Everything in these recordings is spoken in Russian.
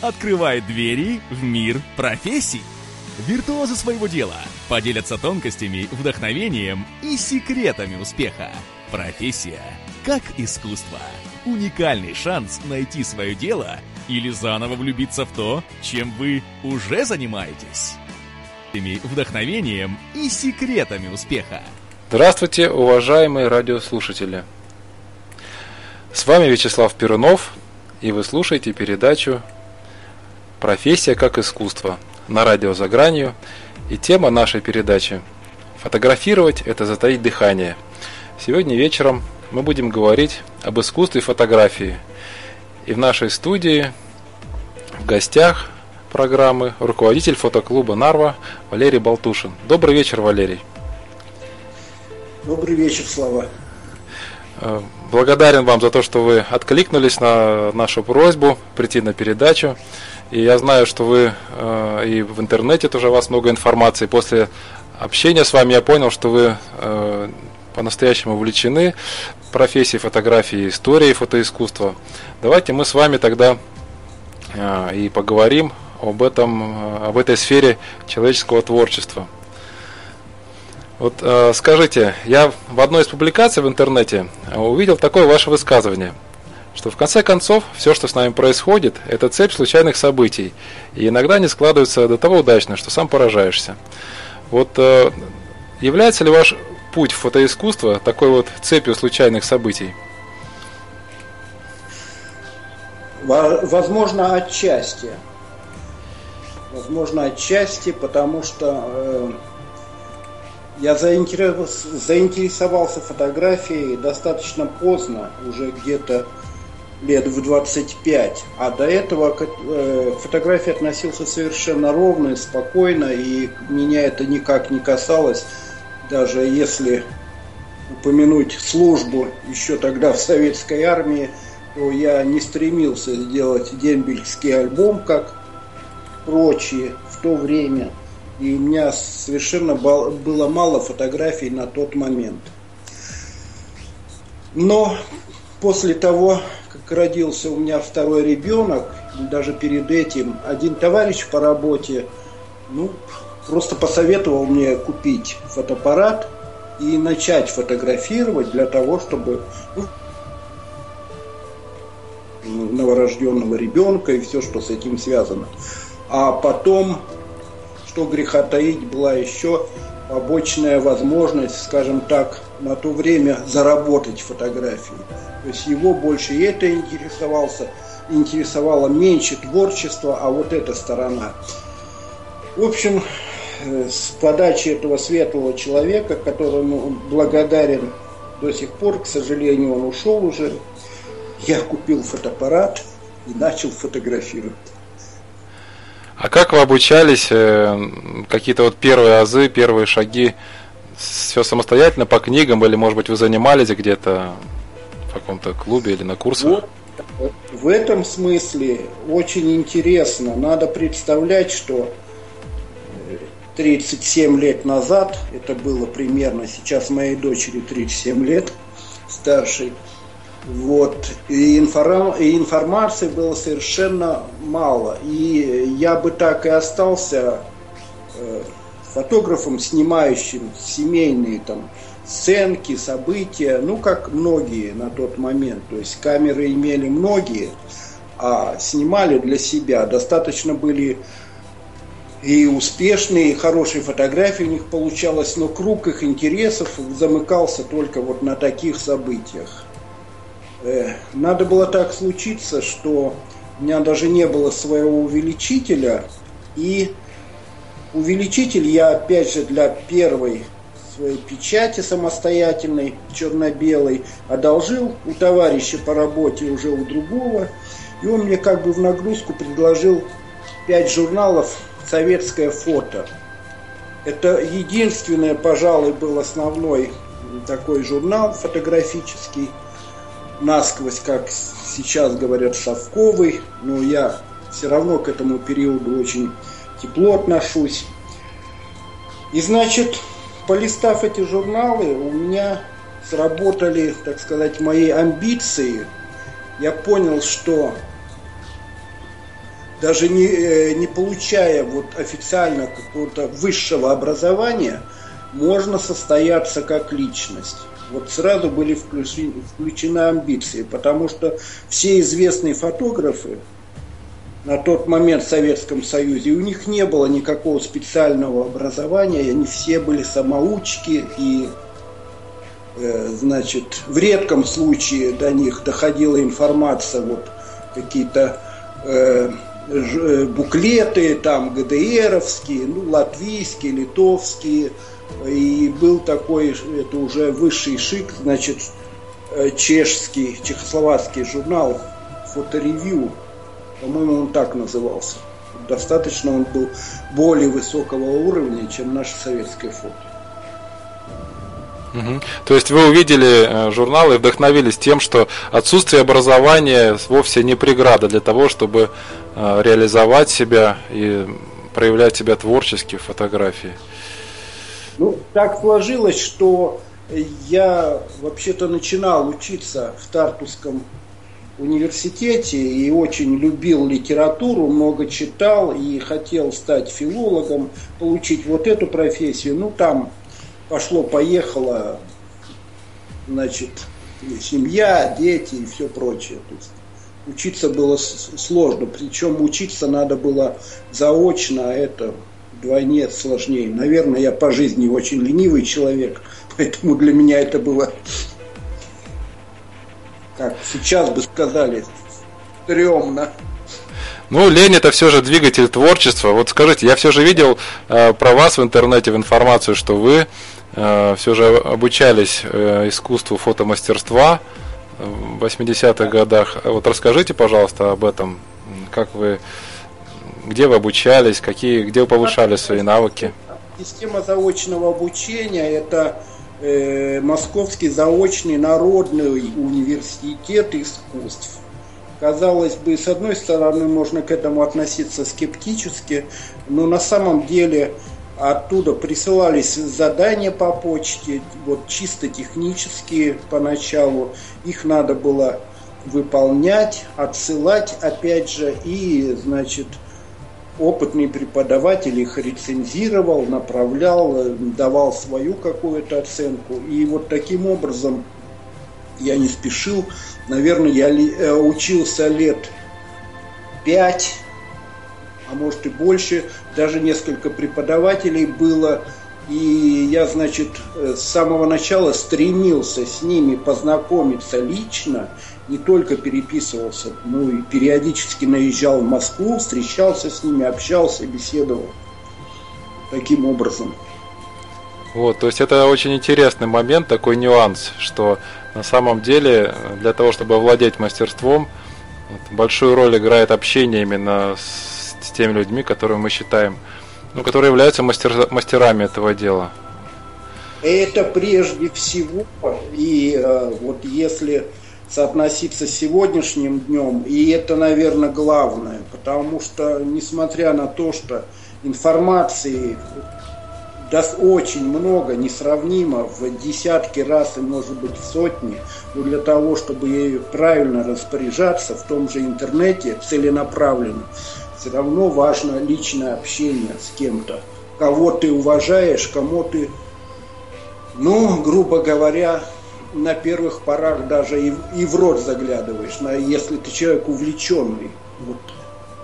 Открывает двери в мир профессий. Виртуозы своего дела поделятся тонкостями, вдохновением и секретами успеха. Профессия как искусство. Уникальный шанс найти свое дело или заново влюбиться в то, чем вы уже занимаетесь. Вдохновением и секретами успеха. Здравствуйте, уважаемые радиослушатели! С вами Вячеслав Перунов, и вы слушаете передачу «Профессия как искусство» на радио «За гранью». И тема нашей передачи «Фотографировать – это затаить дыхание». Сегодня вечером мы будем говорить об искусстве фотографии. И в нашей студии в гостях программы руководитель фотоклуба «Нарва» Валерий Болтушин. Добрый вечер, Валерий. Добрый вечер, Слава. Э, благодарен вам за то, что вы откликнулись на нашу просьбу прийти на передачу. И я знаю, что вы э, и в интернете тоже у вас много информации. После общения с вами я понял, что вы э, по-настоящему увлечены профессией фотографии, историей фотоискусства. Давайте мы с вами тогда и поговорим об этом, об этой сфере человеческого творчества. Вот э, скажите, я в одной из публикаций в интернете увидел такое ваше высказывание, что в конце концов все, что с нами происходит, это цепь случайных событий, и иногда они складываются до того удачно, что сам поражаешься. Вот э, является ли ваш путь в фотоискусство такой вот цепью случайных событий? Возможно, отчасти. Возможно, отчасти, потому что э, я заинтересовался фотографией достаточно поздно, уже где-то лет в 25. А до этого к э, фотографии относился совершенно ровно и спокойно, и меня это никак не касалось, даже если упомянуть службу еще тогда в советской армии, то я не стремился сделать дембельский альбом, как прочие в то время – и у меня совершенно было мало фотографий на тот момент. Но после того, как родился у меня второй ребенок, даже перед этим один товарищ по работе, ну, просто посоветовал мне купить фотоаппарат и начать фотографировать для того, чтобы ну, новорожденного ребенка и все, что с этим связано. А потом что греха таить, была еще побочная возможность, скажем так, на то время заработать фотографии. То есть его больше это интересовался, интересовало меньше творчество, а вот эта сторона. В общем, э, с подачи этого светлого человека, которому благодарен до сих пор, к сожалению, он ушел уже, я купил фотоаппарат и начал фотографировать. А как вы обучались, э, какие-то вот первые азы, первые шаги, все самостоятельно по книгам или, может быть, вы занимались где-то в каком-то клубе или на курсах? Вот, в этом смысле очень интересно. Надо представлять, что 37 лет назад, это было примерно, сейчас моей дочери 37 лет, старшей, вот. И, информ... и информации было совершенно мало. И я бы так и остался э, фотографом, снимающим семейные там сценки, события, ну, как многие на тот момент. То есть камеры имели многие, а снимали для себя. Достаточно были и успешные, и хорошие фотографии у них получалось, но круг их интересов замыкался только вот на таких событиях. Э, надо было так случиться, что у меня даже не было своего увеличителя, и увеличитель я опять же для первой своей печати самостоятельной, черно-белой, одолжил у товарища по работе уже у другого, и он мне как бы в нагрузку предложил пять журналов «Советское фото». Это единственное, пожалуй, был основной такой журнал фотографический – насквозь, как сейчас говорят, шовковый, но я все равно к этому периоду очень тепло отношусь. И значит, полистав эти журналы, у меня сработали, так сказать, мои амбиции. Я понял, что даже не, э, не получая вот официально какого-то высшего образования, можно состояться как личность. Вот сразу были включены, включены амбиции, потому что все известные фотографы на тот момент в Советском Союзе, у них не было никакого специального образования, они все были самоучки и э, значит, в редком случае до них доходила информация, вот какие-то э, Э, буклеты, там ГДРовские, ну, латвийские, литовские. И был такой, это уже высший шик, значит, э, чешский, чехословацкий журнал «Фоторевью». По-моему, он так назывался. Достаточно он был более высокого уровня, чем наше советское фото. Угу. То есть вы увидели э, журнал и вдохновились тем, что отсутствие образования вовсе не преграда для того, чтобы э, реализовать себя и проявлять себя творчески в фотографии. Ну, так сложилось, что я вообще-то начинал учиться в Тартусском университете и очень любил литературу, много читал и хотел стать филологом, получить вот эту профессию. Ну, там пошло-поехало, значит, семья, дети и все прочее. То есть учиться было сложно, причем учиться надо было заочно, а это вдвойне сложнее. Наверное, я по жизни очень ленивый человек, поэтому для меня это было, как сейчас бы сказали, стрёмно. Ну, лень это все же двигатель творчества. Вот скажите, я все же видел э, про вас в интернете в информацию, что вы Э, все же обучались э, искусству фотомастерства в 80-х годах. Вот расскажите, пожалуйста, об этом. Как вы, где вы обучались, какие, где вы повышали свои навыки? Система заочного обучения – это э, Московский заочный народный университет искусств. Казалось бы, с одной стороны, можно к этому относиться скептически, но на самом деле Оттуда присылались задания по почте, вот чисто технические поначалу. Их надо было выполнять, отсылать опять же. И, значит, опытный преподаватель их рецензировал, направлял, давал свою какую-то оценку. И вот таким образом я не спешил. Наверное, я э, учился лет пять а может и больше, даже несколько преподавателей было. И я, значит, э, с самого начала стремился с ними познакомиться лично, не только переписывался, но и периодически наезжал в Москву, встречался с ними, общался, беседовал таким образом. Вот, то есть это очень интересный момент, такой нюанс, что на самом деле для того, чтобы овладеть мастерством, большую роль играет общение именно с теми людьми, которые мы считаем, ну, которые являются мастер, мастерами этого дела. Это прежде всего, и э, вот если соотноситься с сегодняшним днем, и это, наверное, главное, потому что, несмотря на то, что информации очень много, несравнимо, в десятки раз и, может быть, в сотни, но для того, чтобы ею правильно распоряжаться в том же интернете целенаправленно, все равно важно личное общение с кем-то. Кого ты уважаешь, кому ты, ну, грубо говоря, на первых порах даже и, и в рот заглядываешь, на, если ты человек увлеченный. Вот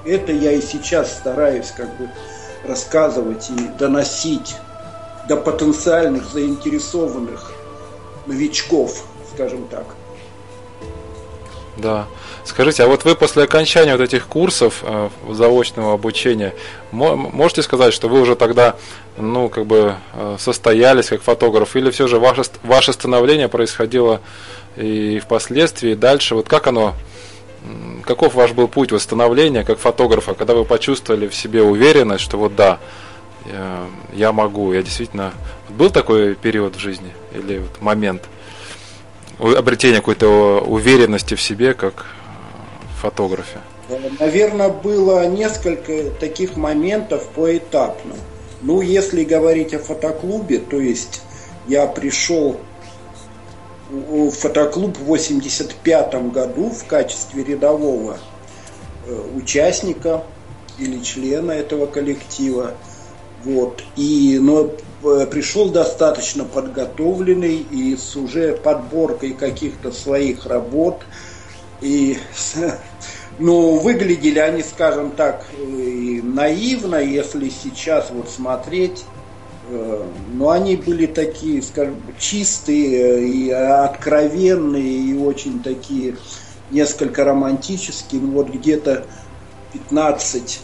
это я и сейчас стараюсь как бы рассказывать и доносить до потенциальных заинтересованных новичков, скажем так. Да. Скажите, а вот вы после окончания вот этих курсов э, заочного обучения можете сказать, что вы уже тогда, ну, как бы э, состоялись как фотограф, или все же ваше, ваше становление происходило и впоследствии, и дальше? Вот как оно, каков ваш был путь восстановления как фотографа, когда вы почувствовали в себе уверенность, что вот да, я, я могу, я действительно... Был такой период в жизни или вот момент обретения какой-то уверенности в себе как фотографе? Наверное, было несколько таких моментов поэтапно. Ну, если говорить о фотоклубе, то есть я пришел в фотоклуб в 85 году в качестве рядового э, участника. или члена этого коллектива. Вот. И, но э, пришел достаточно подготовленный и с уже подборкой каких-то своих работ. И ну, выглядели они, скажем так, наивно, если сейчас вот смотреть. Э, но они были такие, скажем, чистые и откровенные, и очень такие несколько романтические. Ну, вот где-то 15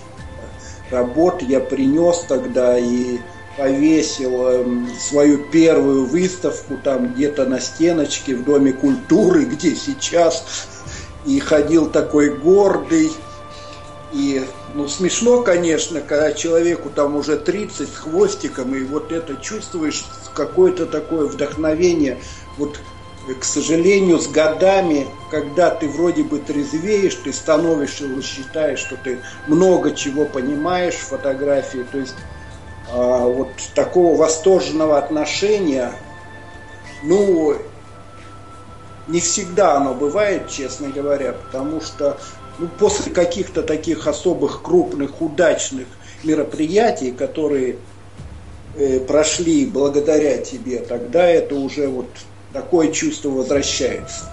работ я принес тогда и повесил эм, свою первую выставку там где-то на стеночке в Доме культуры, где сейчас, и ходил такой гордый. И, ну, смешно, конечно, когда человеку там уже 30 с хвостиком, и вот это чувствуешь какое-то такое вдохновение. Вот к сожалению, с годами, когда ты вроде бы трезвеешь, ты становишься, считаешь, что ты много чего понимаешь в фотографии, то есть вот такого восторженного отношения, ну, не всегда оно бывает, честно говоря, потому что ну, после каких-то таких особых крупных, удачных мероприятий, которые э, прошли благодаря тебе, тогда это уже вот такое чувство возвращается.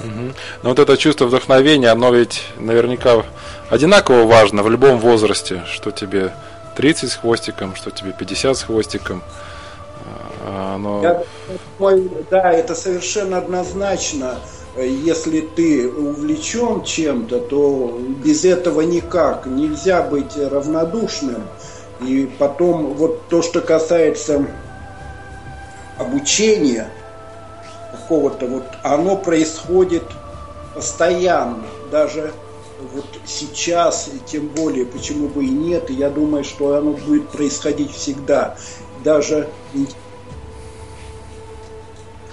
Угу. Но вот это чувство вдохновения, оно ведь наверняка одинаково важно в любом возрасте, что тебе 30 с хвостиком, что тебе 50 с хвостиком. А, оно... Я думаю, да, это совершенно однозначно. Если ты увлечен чем-то, то без этого никак. Нельзя быть равнодушным. И потом вот то, что касается обучение какого-то вот, оно происходит постоянно, даже вот сейчас, и тем более, почему бы и нет, я думаю, что оно будет происходить всегда. Даже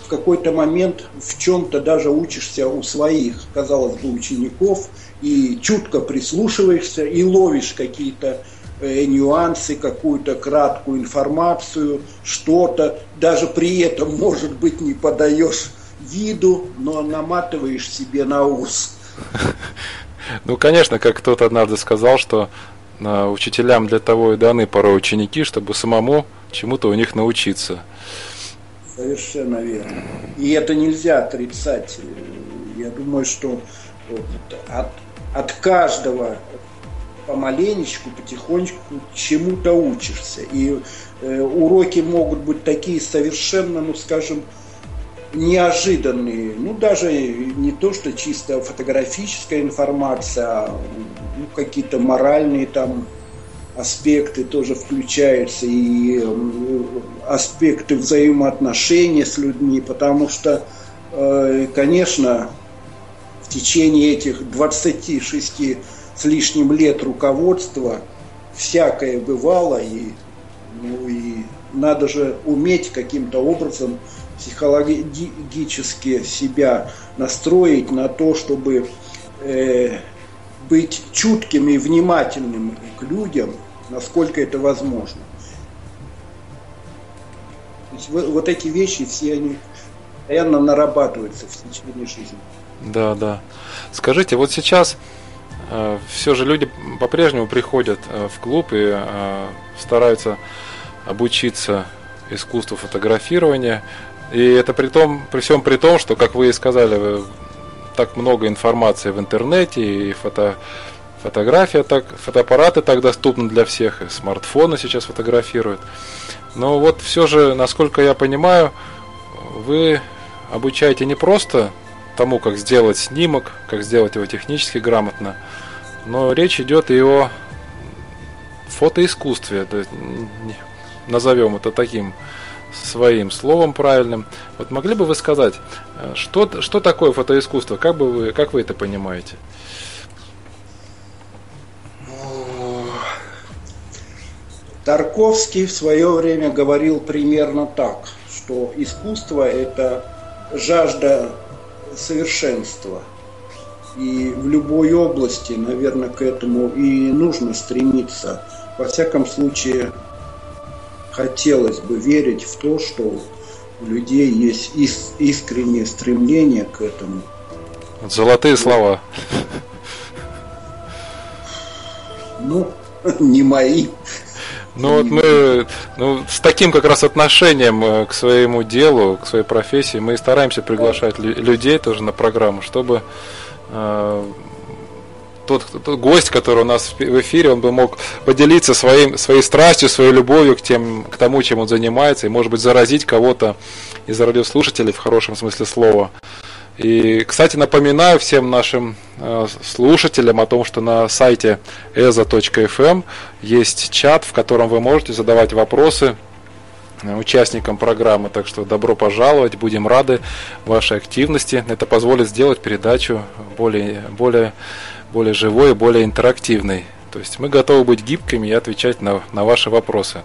в какой-то момент в чем-то даже учишься у своих, казалось бы, учеников, и чутко прислушиваешься, и ловишь какие-то Э, нюансы, какую-то краткую информацию, что-то. Даже при этом, может быть, не подаешь виду, но наматываешь себе на ус. Ну, конечно, как кто-то однажды сказал, что э, учителям для того и даны порой ученики, чтобы самому чему-то у них научиться. Совершенно верно. И это нельзя отрицать. Я думаю, что от, от каждого помаленечку, потихонечку чему-то учишься. И э, уроки могут быть такие совершенно, ну скажем, неожиданные. Ну даже не то, что чисто фотографическая информация, а ну, какие-то моральные там аспекты тоже включаются и э, аспекты взаимоотношений с людьми, потому что, э, конечно, в течение этих 26 с лишним лет руководства всякое бывало, и, ну, и надо же уметь каким-то образом психологически себя настроить на то, чтобы э, быть чутким и внимательным к людям, насколько это возможно. То есть вот эти вещи все они постоянно нарабатываются в течение жизни. Да, да. Скажите, вот сейчас Э, все же люди по-прежнему приходят э, в клуб и э, стараются обучиться искусству фотографирования. И это при том, при всем при том, что, как вы и сказали, так много информации в интернете и фото, фотография так, фотоаппараты так доступны для всех, и смартфоны сейчас фотографируют. Но вот все же, насколько я понимаю, вы обучаете не просто тому, как сделать снимок, как сделать его технически грамотно, но речь идет и о фотоискусстве, назовем это таким своим словом правильным. Вот могли бы вы сказать, э, что, что такое фотоискусство, как, бы вы, как вы это понимаете? Тарковский в свое время говорил примерно так, что искусство – это жажда совершенства – и в любой области, наверное, к этому и нужно стремиться. Во всяком случае, хотелось бы верить в то, что у людей есть искреннее стремление к этому. Золотые слова. Ну, не мои. Ну вот мы ну, с таким как раз отношением э, к своему делу, к своей профессии, мы стараемся приглашать людей тоже на программу, чтобы э, тот, тот гость, который у нас в эфире, он бы мог поделиться своим, своей страстью, своей любовью к, тем, к тому, чем он занимается, и, может быть, заразить кого-то из радиослушателей в хорошем смысле слова. И, кстати, напоминаю всем нашим э, слушателям о том, что на сайте eza.fm есть чат, в котором вы можете задавать вопросы э, участникам программы. Так что добро пожаловать, будем рады вашей активности. Это позволит сделать передачу более, более, более живой более интерактивной. То есть мы готовы быть гибкими и отвечать на, на ваши вопросы.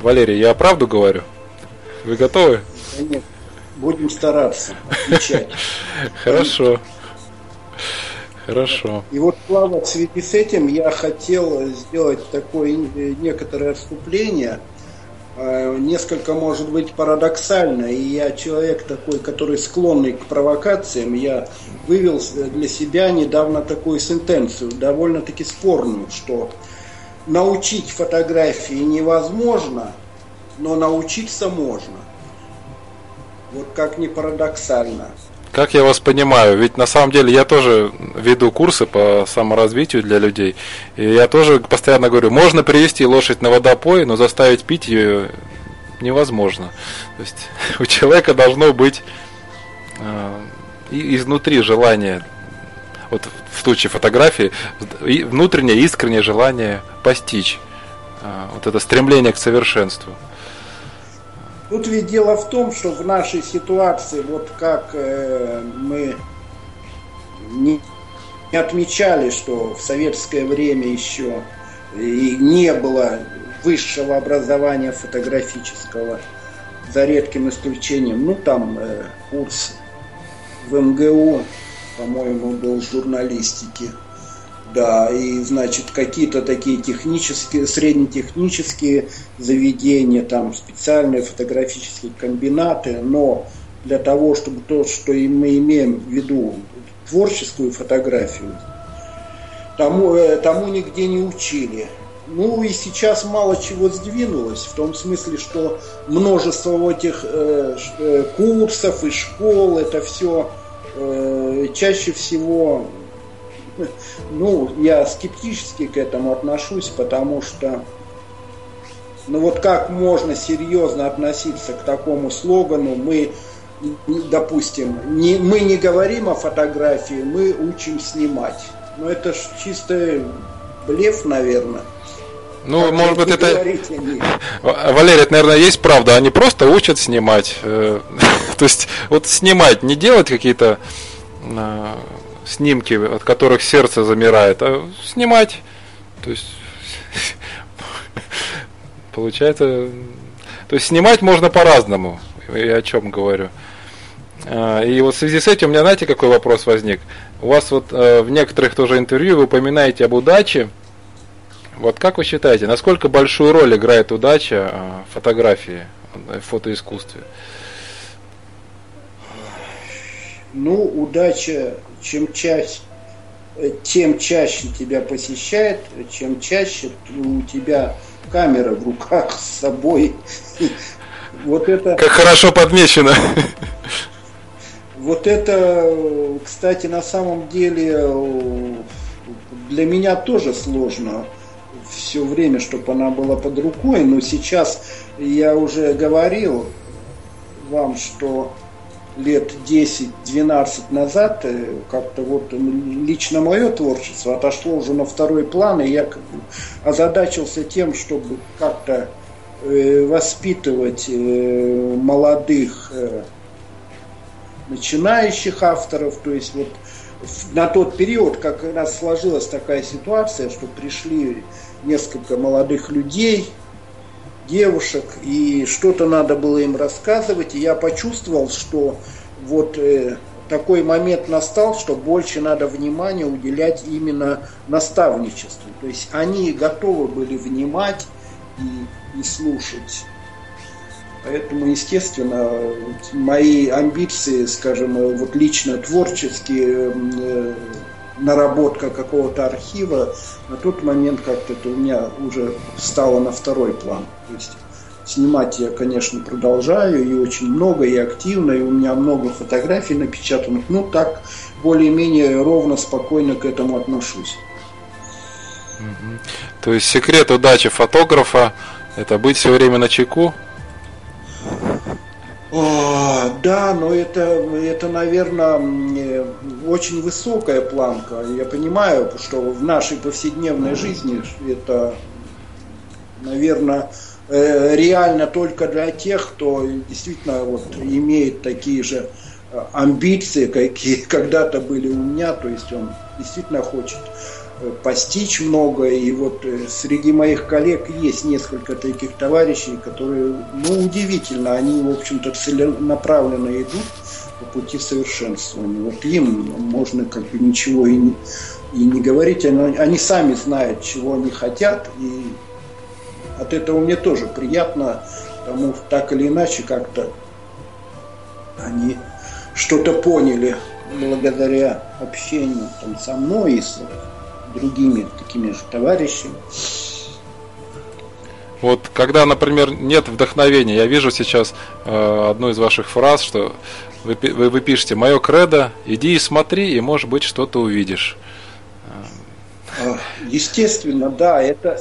Валерий, я правду говорю? Вы готовы? Нет. Будем стараться отвечать. Хорошо. Хорошо. И вот, Слава, в связи с этим я хотел сделать такое некоторое отступление, э, несколько, может быть, парадоксально, и я человек такой, который склонный к провокациям, я вывел для себя недавно такую сентенцию, довольно-таки спорную, что научить фотографии невозможно, но научиться можно. Вот как ни парадоксально. Как я вас понимаю, ведь на самом деле я тоже веду курсы по саморазвитию для людей, и я тоже постоянно говорю, можно привести лошадь на водопой, но заставить пить ее невозможно. То есть у человека должно быть э, изнутри желание, вот в случае фотографии, внутреннее искреннее желание постичь, э, вот это стремление к совершенству. Тут ведь дело в том, что в нашей ситуации, вот как э, мы не, не отмечали, что в советское время еще и не было высшего образования фотографического, за редким исключением, ну там э, курс в МГУ, по-моему, был журналистики – да, и значит какие-то такие технические, среднетехнические заведения, там специальные фотографические комбинаты, но для того, чтобы то, что мы имеем в виду творческую фотографию, тому, э, тому нигде не учили. Ну и сейчас мало чего сдвинулось, в том смысле, что множество этих э, э курсов и школ, это все э, чаще всего ну, я скептически к этому отношусь, потому что ну вот как можно серьезно относиться к такому слогану, мы, допустим, не, мы не говорим о фотографии, мы учим снимать. Ну это ж чисто блеф, наверное. Ну, как может быть, это... Валерий, это, наверное, есть правда. Они просто учат снимать. Э, то есть, вот снимать, не делать какие-то э, снимки, от которых сердце замирает, а снимать. То есть получается, то есть снимать можно по-разному. Я о чем говорю. А, и вот в связи с этим у меня, знаете, какой вопрос возник? У вас вот э, в некоторых тоже интервью вы упоминаете об удаче. Вот как вы считаете, насколько большую роль играет удача а, в фотографии, в фотоискусстве? Ну, удача чем чаще, тем чаще тебя посещает, чем чаще у тебя камера в руках с собой. Вот это... Как хорошо подмечено. Вот это, кстати, на самом деле для меня тоже сложно все время, чтобы она была под рукой, но сейчас я уже говорил вам, что лет 10-12 назад э, как-то вот лично мое творчество отошло уже на второй план, и я как бы озадачился тем, чтобы как-то э, воспитывать э, молодых начинающих авторов, то есть вот на тот период, как раз сложилась такая ситуация, что пришли несколько молодых людей, девушек, и что-то надо было им рассказывать, и я почувствовал, что вот э, такой момент настал, что больше надо внимания уделять именно наставничеству. То есть они готовы были внимать и, и слушать. Поэтому, естественно, мои амбиции, скажем, вот лично творческие, э, наработка какого-то архива, на тот момент как-то это у меня уже стало на второй план. То есть снимать я, конечно, продолжаю, и очень много, и активно, и у меня много фотографий напечатанных. Ну, так более-менее ровно, спокойно к этому отношусь. То есть секрет удачи фотографа – это быть все время на чеку? О, да, но это, это, наверное, очень высокая планка. Я понимаю, что в нашей повседневной жизни это, наверное, э, реально только для тех, кто действительно вот имеет такие же э, амбиции, какие когда-то были у меня, то есть он действительно хочет постичь много. И вот э, среди моих коллег есть несколько таких товарищей, которые, ну, удивительно, они, в общем-то, целенаправленно идут по пути совершенствования. Вот им можно как бы ничего и не, и не говорить, они, они сами знают, чего они хотят, и от этого мне тоже приятно, потому что так или иначе как-то они что-то поняли благодаря общению там, со мной и с другими такими же товарищами. Вот когда, например, нет вдохновения, я вижу сейчас э, одну из ваших фраз, что вы, вы, вы пишете «Мое кредо, иди и смотри, и, может быть, что-то увидишь». Естественно, да, это,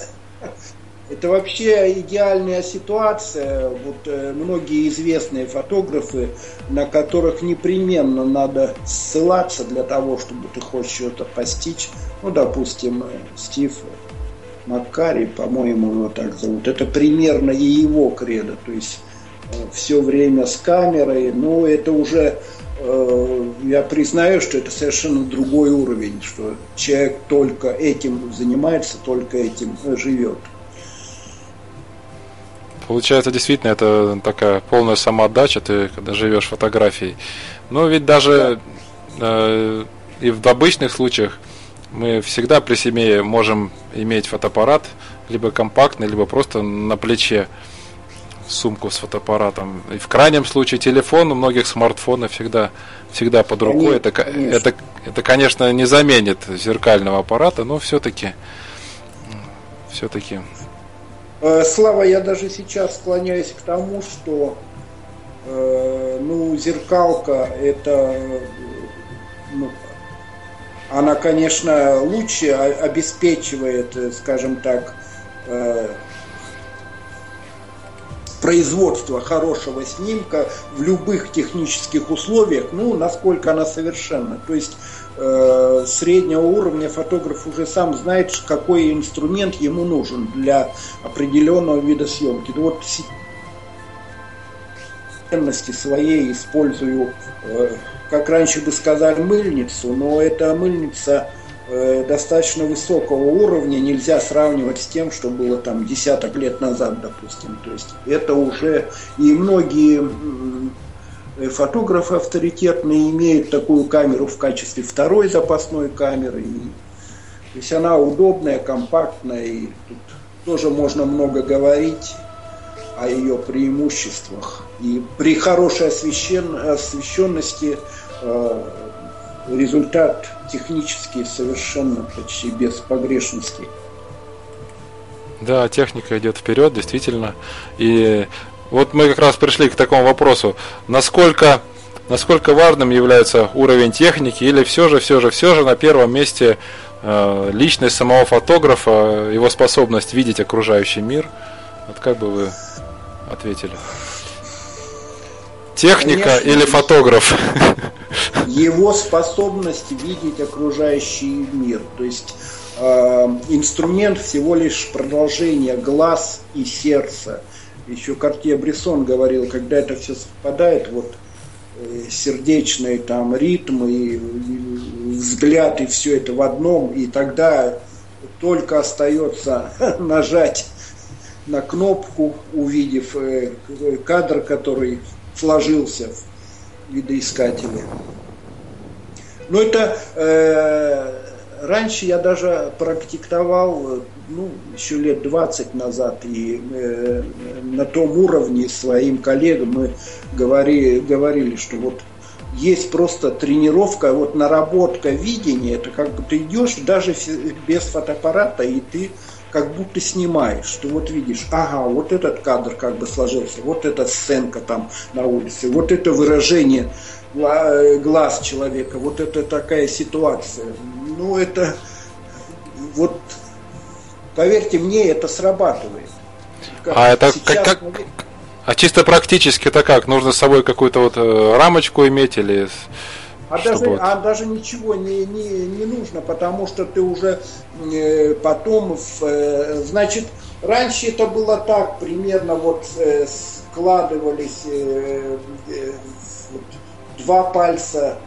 это вообще идеальная ситуация. Вот э, многие известные фотографы, на которых непременно надо ссылаться для того, чтобы ты хочешь что-то постичь. Ну, допустим, Стив Маккари, по-моему, его так зовут. Это примерно и его кредо. То есть э, все время с камерой. Но это уже э, я признаю, что это совершенно другой уровень, что человек только этим занимается, только этим живет. Получается, действительно, это такая полная самоотдача, ты когда живешь фотографией. Но ведь даже э, и в обычных случаях мы всегда при себе можем иметь фотоаппарат, либо компактный, либо просто на плече сумку с фотоаппаратом. И в крайнем случае телефон у многих смартфонов всегда, всегда под рукой. Конечно, это, конечно. это, это, конечно, не заменит зеркального аппарата, но все-таки все-таки Слава, я даже сейчас склоняюсь к тому, что э, ну, зеркалка это ну, она, конечно, лучше обеспечивает, э, скажем так, производство хорошего снимка в любых технических условиях, ну, насколько она совершенна. То есть э, среднего уровня фотограф уже сам знает, какой инструмент ему нужен для определенного вида съемки. Вот ценности своей использую, э, как раньше бы сказали, мыльницу, но эта мыльница э, достаточно высокого уровня, нельзя сравнивать с тем, что было там десяток лет назад, допустим. То есть это уже и многие фотографы авторитетные имеют такую камеру в качестве второй запасной камеры. И, то есть она удобная, компактная, и тут тоже можно много говорить о ее преимуществах. И при хорошей освещен, освещенности э, результат технически совершенно почти без погрешностей. Да, техника идет вперед, действительно. И вот мы как раз пришли к такому вопросу, насколько, насколько важным является уровень техники, или все же, все же, все же на первом месте э, личность самого фотографа, его способность видеть окружающий мир. Вот как бы вы ответили? Техника Конечно, или фотограф? Его способность видеть окружающий мир. То есть э, инструмент всего лишь продолжение глаз и сердца еще Картье Брессон говорил, когда это все совпадает, вот э, сердечный там ритм и взгляд и все это в одном, и тогда только остается нажать на кнопку, увидев э, кадр, который сложился в видоискателе. Но это э, раньше я даже практиковал ну, еще лет 20 назад, и э, на том уровне своим коллегам мы говорили, говорили, что вот есть просто тренировка, вот наработка видения, это как бы ты идешь даже без фотоаппарата, и ты как будто снимаешь, что вот видишь, ага, вот этот кадр как бы сложился, вот эта сценка там на улице, вот это выражение глаз человека, вот это такая ситуация. Ну, это вот, поверьте мне, это срабатывает. Как а это как, как, а чисто практически это как? Нужно с собой какую-то вот э, рамочку иметь или а даже, вот... а даже ничего не, не, не нужно, потому что ты уже э, потом, в, э, значит, раньше это было так, примерно вот э, складывались э, э, вот, два пальца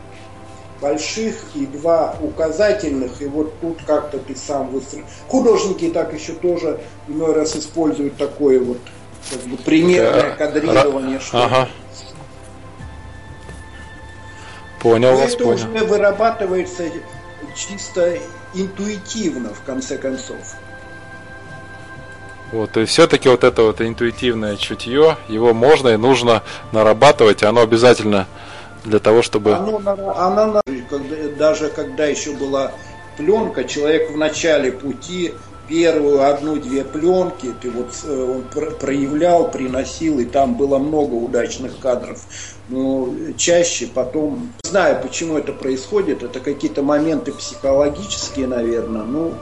больших и два указательных, и вот тут как-то ты сам выстроил. Художники так еще тоже иной раз используют такое вот как бы примерное кадрирование, что ага. Понял Но вас, это понял. уже вырабатывается чисто интуитивно, в конце концов. Вот, и все-таки вот это вот интуитивное чутье, его можно и нужно нарабатывать, оно обязательно для того, чтобы... Оно, оно, даже когда еще была пленка, человек в начале пути первую одну-две пленки ты вот э, он проявлял, приносил, и там было много удачных кадров. Но чаще потом, знаю, почему это происходит, это какие-то моменты психологические, наверное, ну,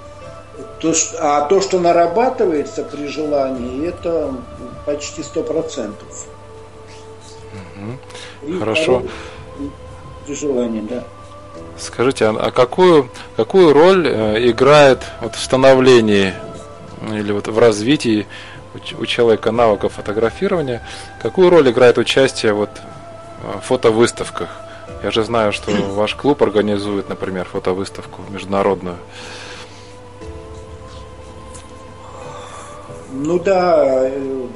то, что, а то, что нарабатывается при желании, это почти сто процентов. Хорошо. При желании, да. Скажите, а, а какую, какую роль э, играет вот в становлении или вот в развитии у, человека навыков фотографирования, какую роль играет участие вот в фотовыставках? Я же знаю, что ваш клуб организует, например, фотовыставку международную. Ну да, э,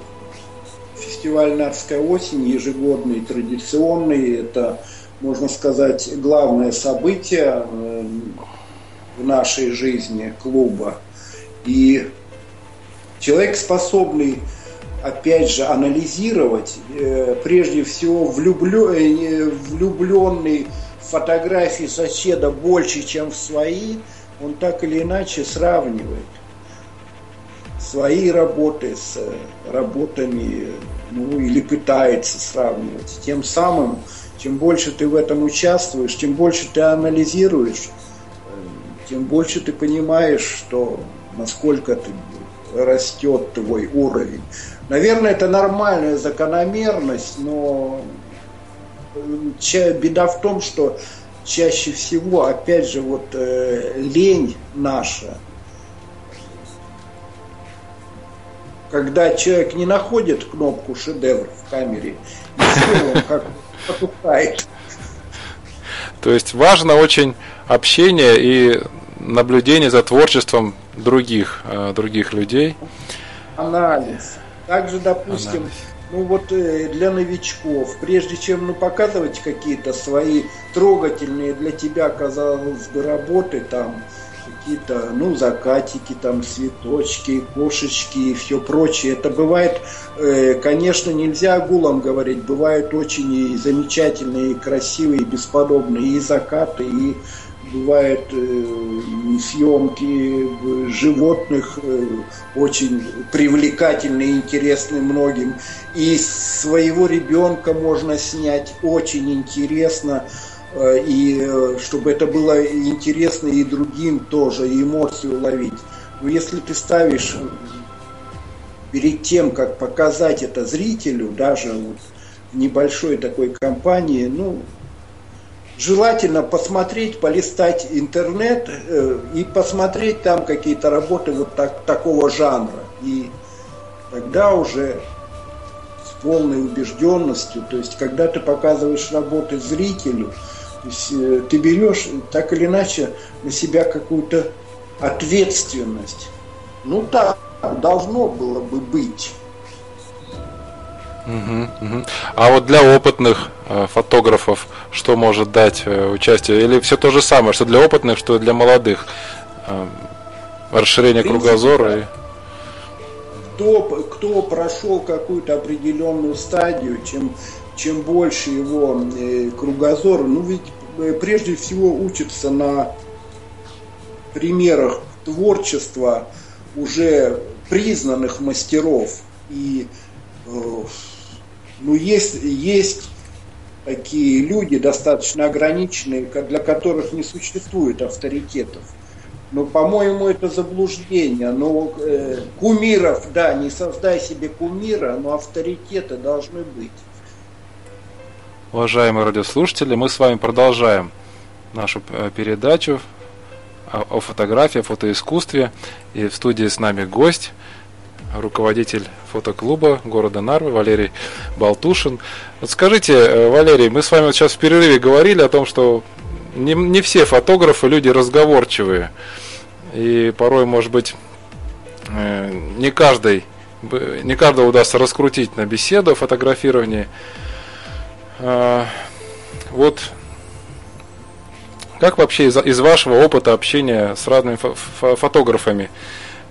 фестиваль «Нарская осень» ежегодный, традиционный, это можно сказать, главное событие э, в нашей жизни клуба. И человек, способный, опять же, анализировать, э, прежде всего, э, влюбленный в фотографии соседа больше, чем в свои, он так или иначе сравнивает свои работы с работами, ну или пытается сравнивать. Тем самым чем больше ты в этом участвуешь, чем больше ты анализируешь, тем больше ты понимаешь, что насколько ты растет твой уровень. Наверное, это нормальная закономерность, но беда в том, что чаще всего, опять же, вот э, лень наша, когда человек не находит кнопку шедевр в камере, и все, он как потухает. То есть важно очень общение и наблюдение за творчеством других, э, других людей. Анализ. Также, допустим, Анализ. ну вот э, для новичков, прежде чем ну, показывать какие-то свои трогательные для тебя, казалось бы, работы, там, какие-то, ну, закатики, там, цветочки, кошечки и все прочее. Это бывает, э, конечно, нельзя гулом говорить, бывают очень и замечательные, и красивые, и бесподобные и закаты, и бывают э, съемки животных э, очень привлекательные, интересные многим. И своего ребенка можно снять очень интересно. И э, чтобы это было интересно и другим тоже, и эмоции уловить. Но если ты ставишь перед тем, как показать это зрителю, даже вот в небольшой такой компании, ну, желательно посмотреть, полистать интернет э, и посмотреть там какие-то работы вот так, такого жанра. И тогда уже с полной убежденностью, то есть когда ты показываешь работы зрителю, то есть э, ты берешь так или иначе на себя какую-то ответственность. Ну так должно было бы быть. Угу, угу. А вот для опытных э, фотографов что может дать э, участие? Или все то же самое, что для опытных, что для молодых? Э, расширение принципе, кругозора и кто, кто прошел какую-то определенную стадию, чем чем больше его э, кругозор, ну ведь э, прежде всего учится на примерах творчества уже признанных мастеров. И ну, есть, есть такие люди достаточно ограниченные, для которых не существует авторитетов. Но, по-моему, это заблуждение. Но э, кумиров, да, не создай себе кумира, но авторитеты должны быть. Уважаемые радиослушатели, мы с вами продолжаем нашу э, передачу о фотографии, о фотоискусстве. И в студии с нами гость, руководитель фотоклуба города Нарвы Валерий Балтушин. Вот скажите, э, Валерий, мы с вами вот сейчас в перерыве говорили о том, что не, не все фотографы люди разговорчивые. И порой, может быть, э, не каждый не каждого удастся раскрутить на беседу о фотографировании. А, вот как вообще из, из вашего опыта общения с разными фо фотографами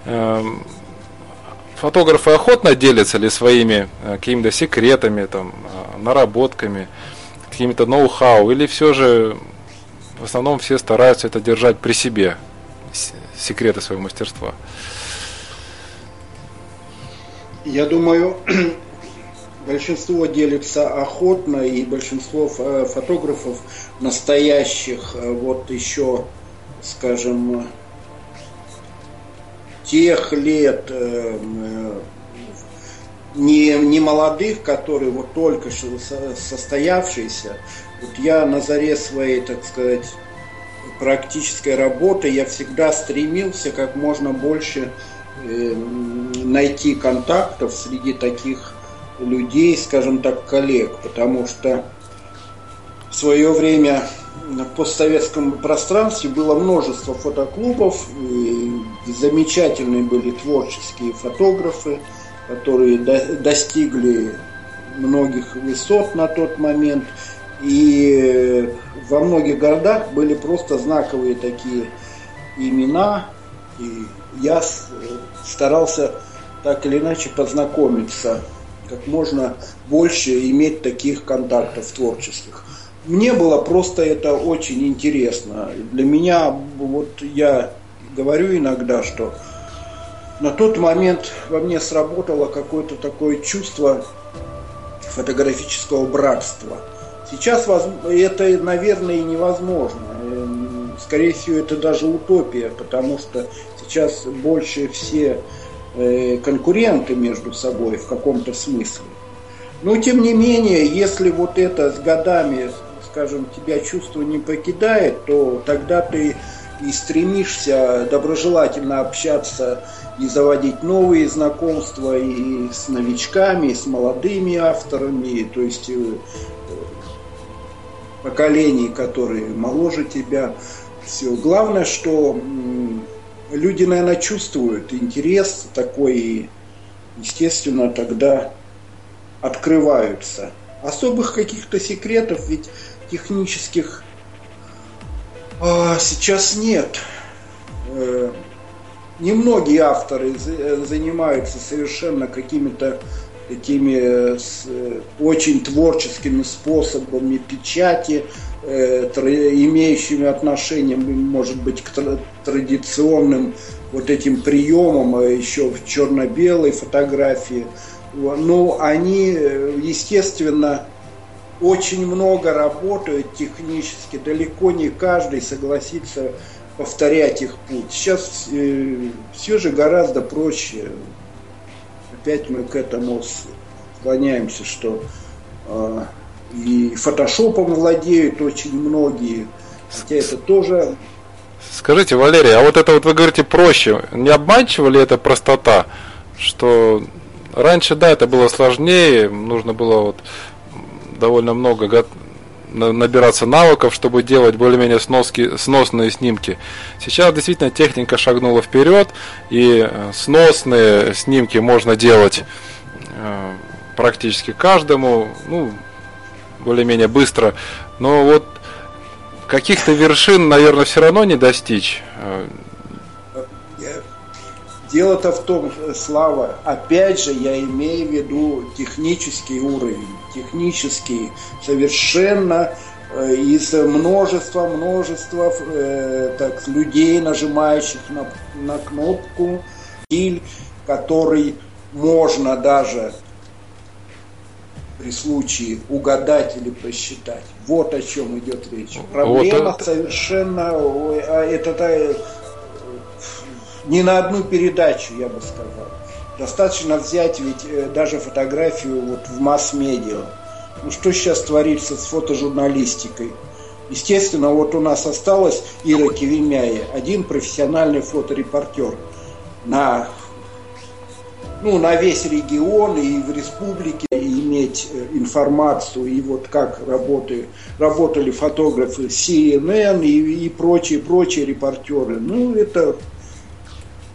эм, фотографы охотно делятся ли своими э, какими-то секретами, там, э, наработками, какими-то ноу-хау, или все же в основном все стараются это держать при себе, секреты своего мастерства? Я думаю, большинство делится охотно, и большинство фотографов настоящих, э, вот еще, скажем, тех лет э, э, не, не молодых, которые вот только что состоявшиеся. Вот я на заре своей, так сказать, практической работы, я всегда стремился как можно больше э, найти контактов среди таких людей, скажем так, коллег, потому что в свое время в постсоветском пространстве было множество фотоклубов, замечательные были творческие фотографы, которые до, достигли многих высот на тот момент. И во многих городах были просто знаковые такие имена. И я старался так или иначе познакомиться, как можно больше иметь таких контактов творческих. Мне было просто это очень интересно. Для меня, вот я говорю иногда, что на тот момент во мне сработало какое-то такое чувство фотографического братства. Сейчас это, наверное, невозможно. Эм, скорее всего, это даже утопия, потому что сейчас больше все конкуренты между собой в каком-то смысле. Но тем не менее, если вот это с годами скажем, тебя чувство не покидает, то тогда ты и стремишься доброжелательно общаться и заводить новые знакомства и с новичками, и с молодыми авторами, то есть э, поколений, которые моложе тебя. Все. Главное, что люди, наверное, чувствуют интерес такой, естественно, тогда открываются. Особых каких-то секретов ведь технических а, сейчас нет. Э, немногие авторы занимаются совершенно какими-то такими э, очень творческими способами печати, э, имеющими отношение, может быть, к традиционным вот этим приемам, а еще в черно-белой фотографии. Ну, они, естественно, очень много работают технически, далеко не каждый согласится повторять их путь. Сейчас э, все же гораздо проще. Опять мы к этому склоняемся, что э, и фотошопом владеют очень многие, хотя это тоже... Скажите, Валерий, а вот это вот вы говорите проще, не обманчива ли это простота, что раньше, да, это было сложнее, нужно было вот довольно много набираться навыков, чтобы делать более-менее сноски, сносные снимки. Сейчас действительно техника шагнула вперед, и э, сносные снимки можно делать э, практически каждому, ну, более-менее быстро. Но вот каких-то вершин, наверное, все равно не достичь. Дело-то в том, Слава, опять же, я имею в виду технический уровень технический совершенно э, из множества множества э, так, людей, нажимающих на, на кнопку, стиль, который можно даже при случае угадать или просчитать. Вот о чем идет речь. Проблема вот совершенно... А это, это не на одну передачу, я бы сказал. Достаточно взять ведь э, даже фотографию вот в масс-медиа. Ну что сейчас творится с фотожурналистикой? Естественно, вот у нас осталась Ира Кивемяя, один профессиональный фоторепортер на, ну, на весь регион и в республике иметь э, информацию, и вот как работали, работали фотографы CNN и, и прочие, прочие репортеры. Ну, это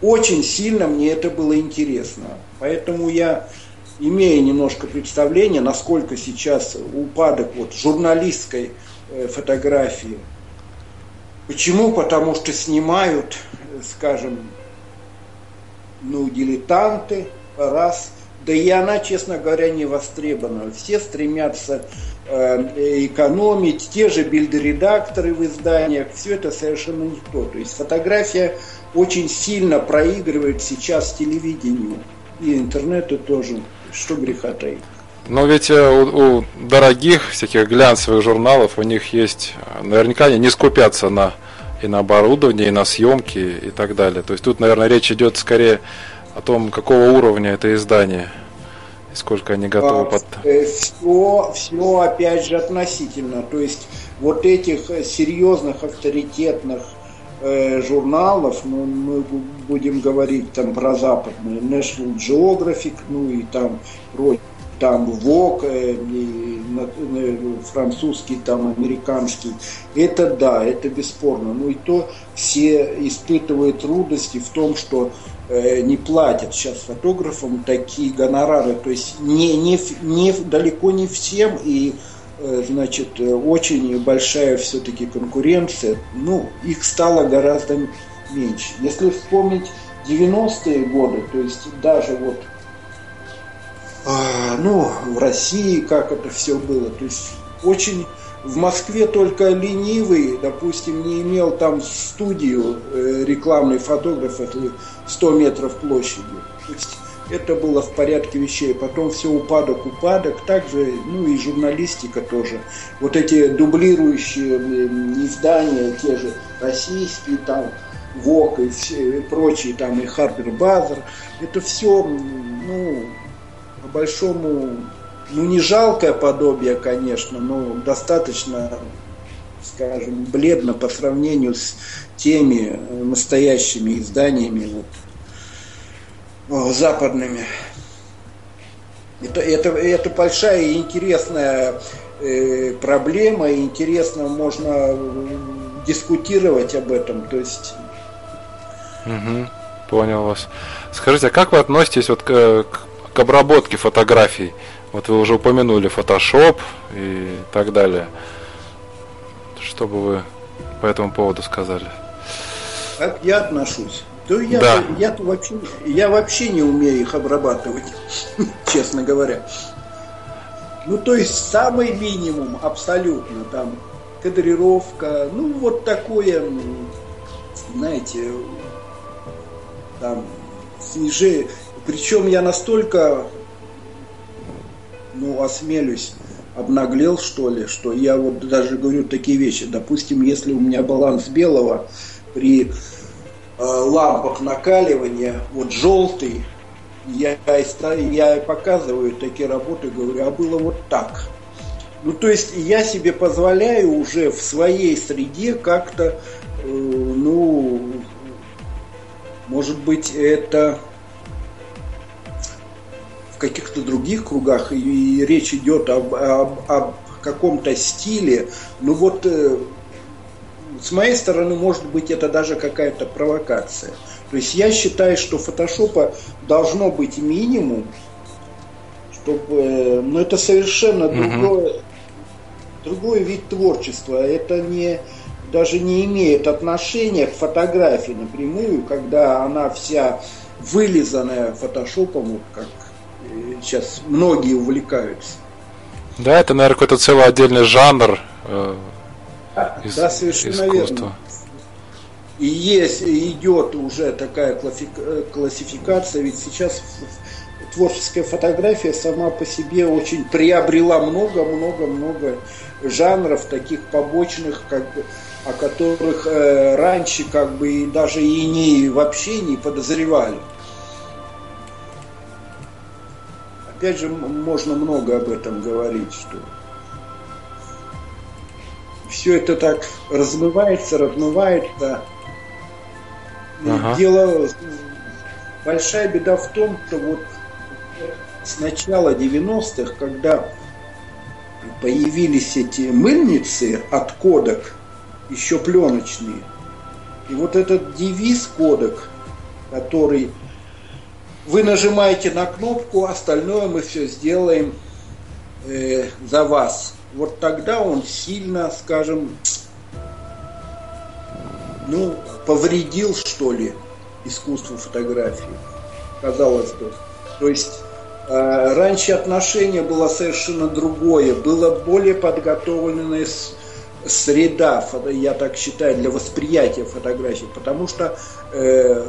очень сильно мне это было интересно. Поэтому я, имея немножко представления, насколько сейчас упадок вот, журналистской э, фотографии. Почему? Потому что снимают, э, скажем, ну, дилетанты, раз. Да и она, честно говоря, не востребована. Все стремятся э, экономить, те же бильдоредакторы в изданиях, все это совершенно не то. То есть фотография очень сильно проигрывает сейчас телевидению и интернету тоже, что греха таить. Но ведь э, у, у дорогих всяких глянцевых журналов у них есть, э, наверняка они не скупятся на и на оборудование, и на съемки и так далее. То есть тут, наверное, речь идет скорее о том, какого уровня это издание и сколько они готовы а, под... Все, все опять же относительно. То есть вот этих серьезных авторитетных э, журналов, ну, мы будем говорить там про западные, National Geographic, ну и там про там Vogue, э, французский, там американский, это да, это бесспорно. Ну и то все испытывают трудности в том, что э, не платят сейчас фотографам такие гонорары, то есть не, не, не, далеко не всем и Э, значит, очень большая все-таки конкуренция, ну, их стало гораздо меньше. Если вспомнить 90-е годы, то есть даже вот, ну, в России как это все было, то есть очень в Москве только ленивый, допустим, не имел там студию э, рекламный фотограф, это 100 метров площадью. То есть это было в порядке вещей. Потом все упадок, упадок. Также, ну и журналистика тоже. Вот эти дублирующие издания, те же российские, там, ВОК и, все, и прочие, там, и Харпер Базар. Это все, ну, по большому, ну, не жалкое подобие, конечно, но достаточно скажем, бледно по сравнению с теми настоящими изданиями, вот, западными. Это, это, это большая и интересная э, проблема, и интересно можно дискутировать об этом. То есть... Угу, понял вас. Скажите, а как вы относитесь вот к, к обработке фотографий? Вот вы уже упомянули Photoshop и так далее. Что бы вы по этому поводу сказали? Как я отношусь? То я, да. я, я, вообще, я вообще не умею их обрабатывать, честно говоря. Ну, то есть самый минимум абсолютно там кадрировка, ну, вот такое, знаете, там, снижение. Причем я настолько, ну, осмелюсь, обнаглел, что ли, что я вот даже говорю такие вещи. Допустим, если у меня баланс белого при Э, лампах накаливания, вот желтый, я, я показываю такие работы, говорю, а было вот так. Ну, то есть я себе позволяю уже в своей среде как-то, э, ну, может быть, это в каких-то других кругах и, и речь идет об, об, об каком-то стиле. Ну вот э, с моей стороны, может быть, это даже какая-то провокация. То есть я считаю, что фотошопа должно быть минимум, чтобы... Но это совершенно другое, угу. другой вид творчества. Это не даже не имеет отношения к фотографии напрямую, когда она вся вылизанная фотошопом, как сейчас многие увлекаются. Да, это, наверное, какой-то целый отдельный жанр э, да, из, да, совершенно искусства. верно. И есть, идет уже такая э, классификация, ведь сейчас творческая фотография сама по себе очень приобрела много-много-много жанров таких побочных, как бы, о которых э, раньше как бы и даже и не вообще не подозревали. Опять же, можно много об этом говорить, что все это так размывается, размывается. Ага. Дело большая беда в том, что вот с начала 90-х, когда появились эти мыльницы от кодек, еще пленочные, и вот этот девиз кодек, который вы нажимаете на кнопку, остальное мы все сделаем э, за вас. Вот тогда он сильно, скажем, ну, повредил, что ли, искусству фотографии, казалось бы. То есть э, раньше отношение было совершенно другое, было более подготовленное среда, я так считаю, для восприятия фотографий, потому что э,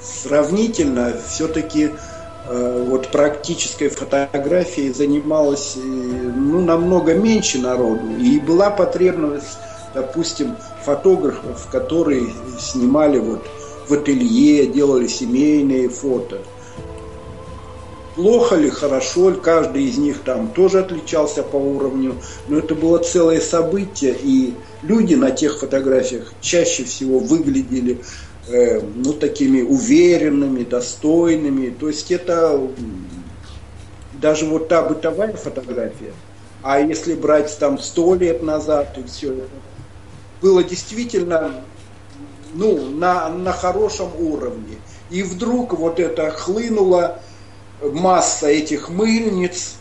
сравнительно все-таки э, вот практической фотографией занималось э, ну, намного меньше народу. И была потребность, допустим, фотографов, которые снимали вот в ателье, делали семейные фото. Плохо ли, хорошо ли, каждый из них там тоже отличался по уровню, но это было целое событие, и люди на тех фотографиях чаще всего выглядели э, ну, такими уверенными, достойными. То есть это даже вот та бытовая фотография, а если брать там сто лет назад и все это, было действительно ну, на, на хорошем уровне. И вдруг вот это хлынула масса этих мыльниц,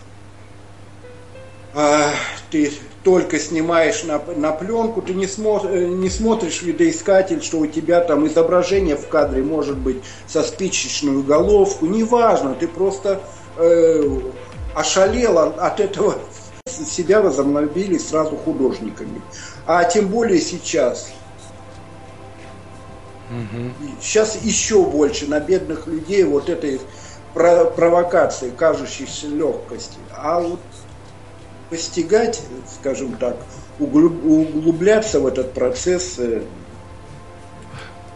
а, ты только снимаешь на, на пленку, ты не, смо, э, не смотришь видоискатель, что у тебя там изображение в кадре может быть со спичечную головку, неважно, ты просто э, ошалел от этого, себя возобновили сразу художниками. А тем более сейчас. Угу. Сейчас еще больше на бедных людей вот этой провокации, кажущейся легкости. А вот постигать, скажем так, углубляться в этот процесс. Э,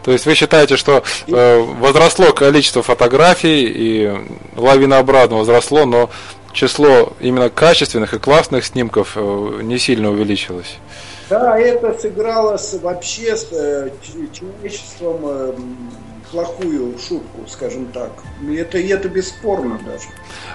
То есть вы считаете, что э, возросло количество фотографий и лавинообразно возросло, но число именно качественных и классных снимков э, не сильно увеличилось? Да, это сыграло вообще с э, человечеством э, плохую шутку, скажем так. Это, это бесспорно даже.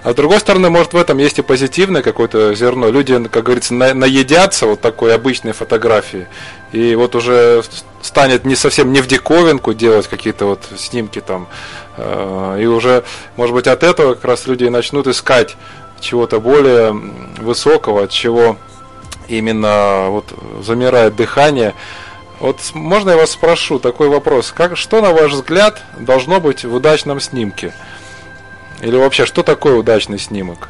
А с другой стороны, может в этом есть и позитивное какое-то зерно. Люди, как говорится, на, наедятся вот такой обычной фотографии. И вот уже станет не совсем не в диковинку делать какие-то вот снимки там. Э, и уже, может быть, от этого как раз люди начнут искать чего-то более высокого, от чего именно вот замирает дыхание. Вот можно я вас спрошу такой вопрос. Как, что, на ваш взгляд, должно быть в удачном снимке? Или вообще, что такое удачный снимок?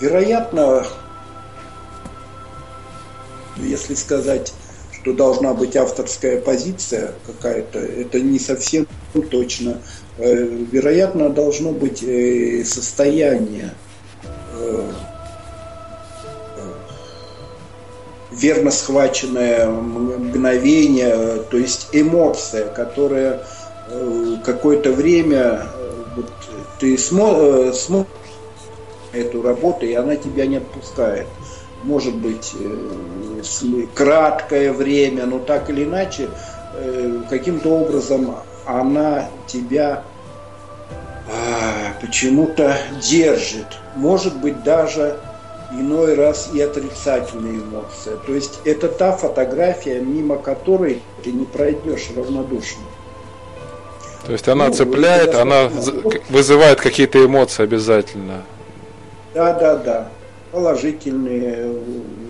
Вероятно, если сказать, что должна быть авторская позиция какая-то, это не совсем точно. Э, вероятно, должно быть э, состояние верно схваченное мгновение, то есть эмоция, которая э, какое-то время э, вот, ты смо, э, смотришь эту работу, и она тебя не отпускает. Может быть, краткое время, но так или иначе, каким-то образом она тебя а, почему-то держит. Может быть, даже иной раз и отрицательные эмоции. То есть это та фотография, мимо которой ты не пройдешь равнодушно. То есть она ну, цепляет, она вызывает какие-то эмоции обязательно. Да, да, да. Положительные,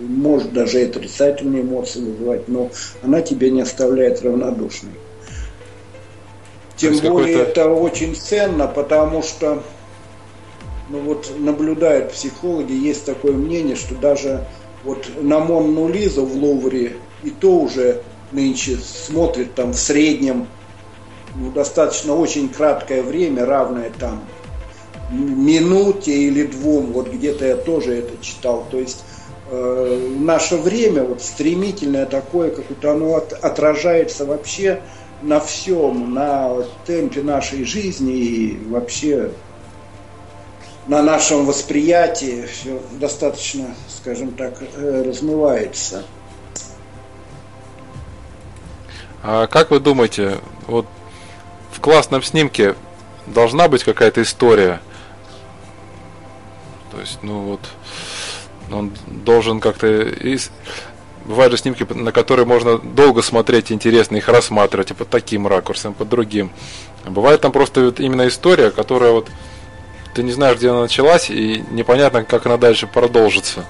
может даже и отрицательные эмоции вызывать, но она тебя не оставляет равнодушной. Тем более это очень ценно, потому что ну вот наблюдают психологи, есть такое мнение, что даже вот на Монну Лизу в Лувре и то уже нынче смотрит там в среднем ну, достаточно очень краткое время, равное там минуте или двум, вот где-то я тоже это читал. То есть э, наше время вот стремительное такое, какое-то оно от, отражается вообще на всем, на темпе нашей жизни и вообще на нашем восприятии все достаточно, скажем так, э, размывается. А как вы думаете, вот в классном снимке должна быть какая-то история? То есть, ну вот, он должен как-то... Бывают же снимки, на которые можно долго смотреть, интересно их рассматривать, и под таким ракурсом, под другим. бывает там просто вот именно история, которая вот ты не знаешь, где она началась, и непонятно, как она дальше продолжится.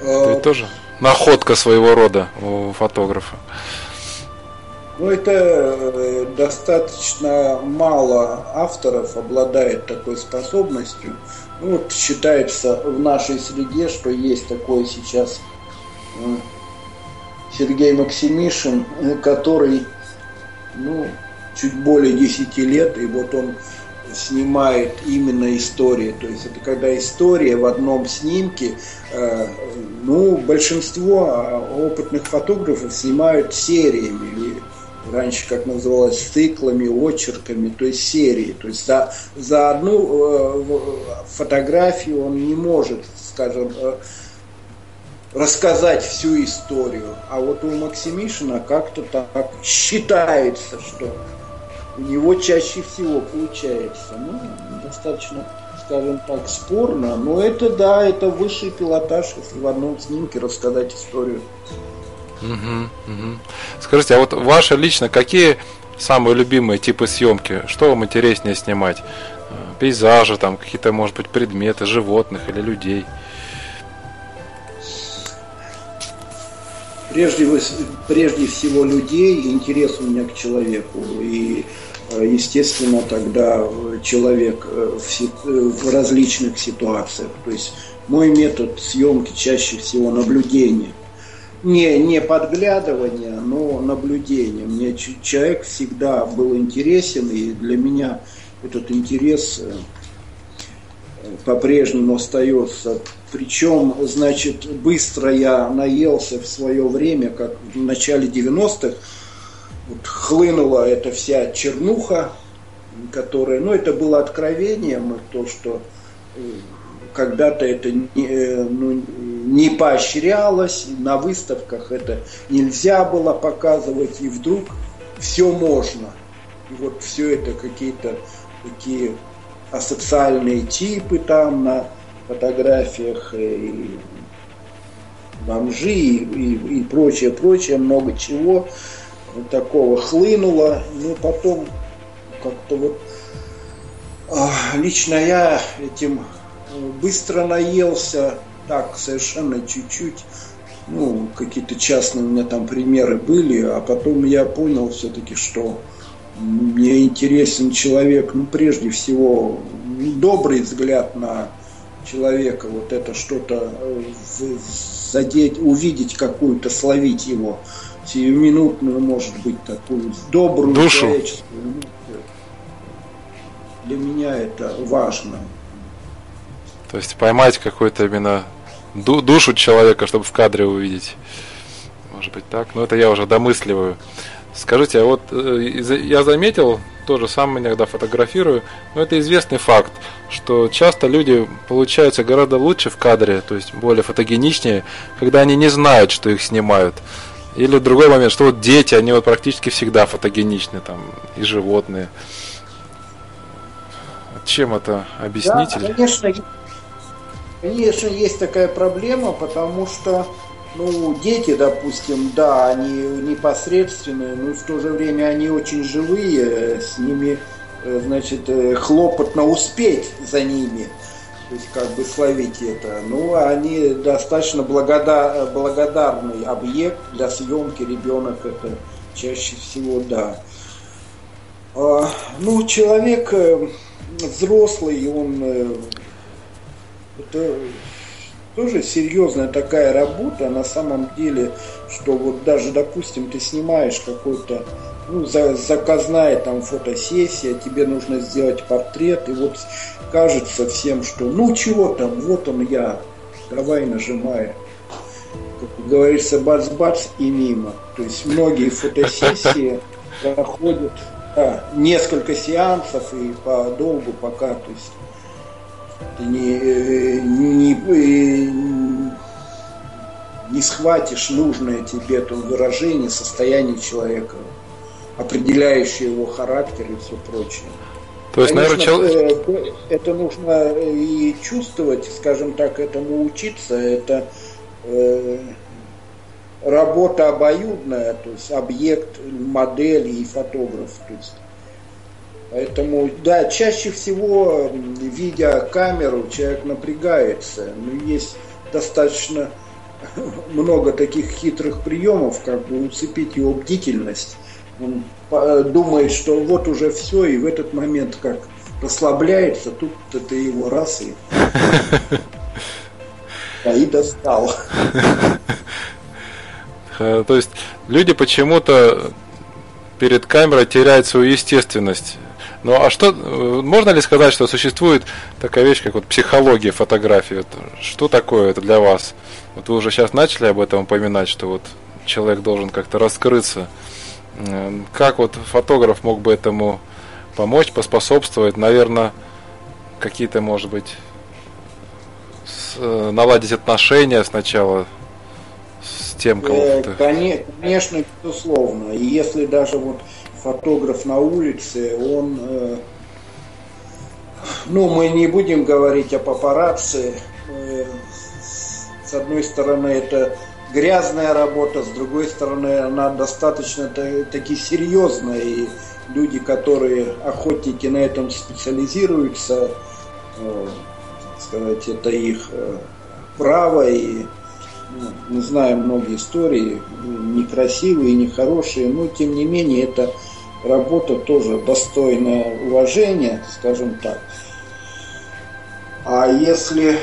Это ведь тоже находка своего рода у фотографа. Ну, это э, достаточно мало авторов обладает такой способностью. Ну, вот считается в нашей среде, что есть такой сейчас э, Сергей Максимишин, э, который, ну, чуть более 10 лет, и вот он снимает именно истории. То есть это когда история в одном снимке, э, ну, большинство э, опытных фотографов снимают сериями, или раньше как называлось, циклами, очерками, то есть серии. То есть за, за одну э, фотографию он не может, скажем, э, рассказать всю историю. А вот у Максимишина как-то так считается, что у него чаще всего получается. Ну, достаточно, скажем так, спорно, но это да, это высший пилотаж, если в одном снимке рассказать историю. Угу, угу. Скажите, а вот ваши лично какие самые любимые типы съемки? Что вам интереснее снимать? Пейзажи, там какие-то, может быть, предметы, животных или людей? Прежде, прежде всего людей, интерес у меня к человеку. И Э, естественно, тогда человек э, в, различных ситуациях. То есть мой метод съемки чаще всего наблюдение. Не, не подглядывание, но наблюдение. Мне человек всегда был интересен, и для меня этот интерес э, по-прежнему остается. Причем, значит, быстро я наелся в свое время, как в начале 90-х, вот хлынула эта вся чернуха, которая, ну, это было откровением, то, что э, когда-то это не, э, ну, не поощрялось, на выставках это нельзя было показывать, и вдруг все можно. И вот все это какие-то такие асоциальные типы там на фотографиях, э, и бомжи и, и, и прочее, прочее, много чего такого хлынуло, ну потом как-то вот а, лично я этим быстро наелся, так совершенно чуть-чуть, ну какие-то частные у меня там примеры были, а потом я понял все-таки, что мне интересен человек, ну прежде всего добрый взгляд на человека, вот это что-то э, задеть, увидеть какую-то, словить его сиюминутную, может быть, такую добрую Душу. человеческую. Для меня это важно. То есть поймать какую-то именно душу человека, чтобы в кадре увидеть. Может быть так. Но это я уже домысливаю. Скажите, а вот э, я заметил, тоже сам иногда фотографирую, но это известный факт, что часто люди получаются гораздо лучше в кадре, то есть более фотогеничнее, когда они не знают, что их снимают. Или другой момент, что вот дети, они вот практически всегда фотогеничны, там, и животные. Чем это объяснить? Да, конечно, конечно, есть такая проблема, потому что ну, дети, допустим, да, они непосредственные, но в то же время они очень живые, с ними, э, значит, э, хлопотно успеть за ними то есть как бы словить это. Ну, они достаточно благодар, благодарный объект для съемки, ребенок это чаще всего да. А, ну, человек э, взрослый, он э, это тоже серьезная такая работа на самом деле, что вот даже, допустим, ты снимаешь какой-то ну, за, заказная там фотосессия, тебе нужно сделать портрет, и вот кажется всем, что ну чего там, вот он я, давай нажимай. Как говорится, бац-бац и мимо. То есть многие фотосессии проходят да, несколько сеансов и по долгу пока, то есть не, не, не, не схватишь нужное тебе то выражение, состояние человека, определяющее его характер и все прочее. То есть, Конечно, наверное, человек... Э, это нужно и чувствовать, скажем так, этому учиться. Это э, работа обоюдная, то есть объект, модель и фотограф. То есть Поэтому, да, чаще всего, видя камеру, человек напрягается. Но есть достаточно много таких хитрых приемов, как бы уцепить его бдительность. Он думает, что вот уже все, и в этот момент как расслабляется, тут это его раз и, а и достал. То есть люди почему-то перед камерой теряют свою естественность. Ну а что, можно ли сказать, что существует такая вещь, как вот психология фотографии? Вот, что такое это для вас? Вот вы уже сейчас начали об этом упоминать, что вот человек должен как-то раскрыться. Как вот фотограф мог бы этому помочь, поспособствовать? Наверное, какие-то, может быть, э, наладить отношения сначала с тем, кого э, Конечно, безусловно. И если даже вот фотограф на улице, он, э, ну, мы не будем говорить о папарацци. Э, с одной стороны, это грязная работа, с другой стороны, она достаточно таки серьезная. И люди, которые охотники на этом специализируются, э, сказать, это их право и мы знаем многие истории, некрасивые, нехорошие, но тем не менее это работа тоже достойная уважения, скажем так. А если,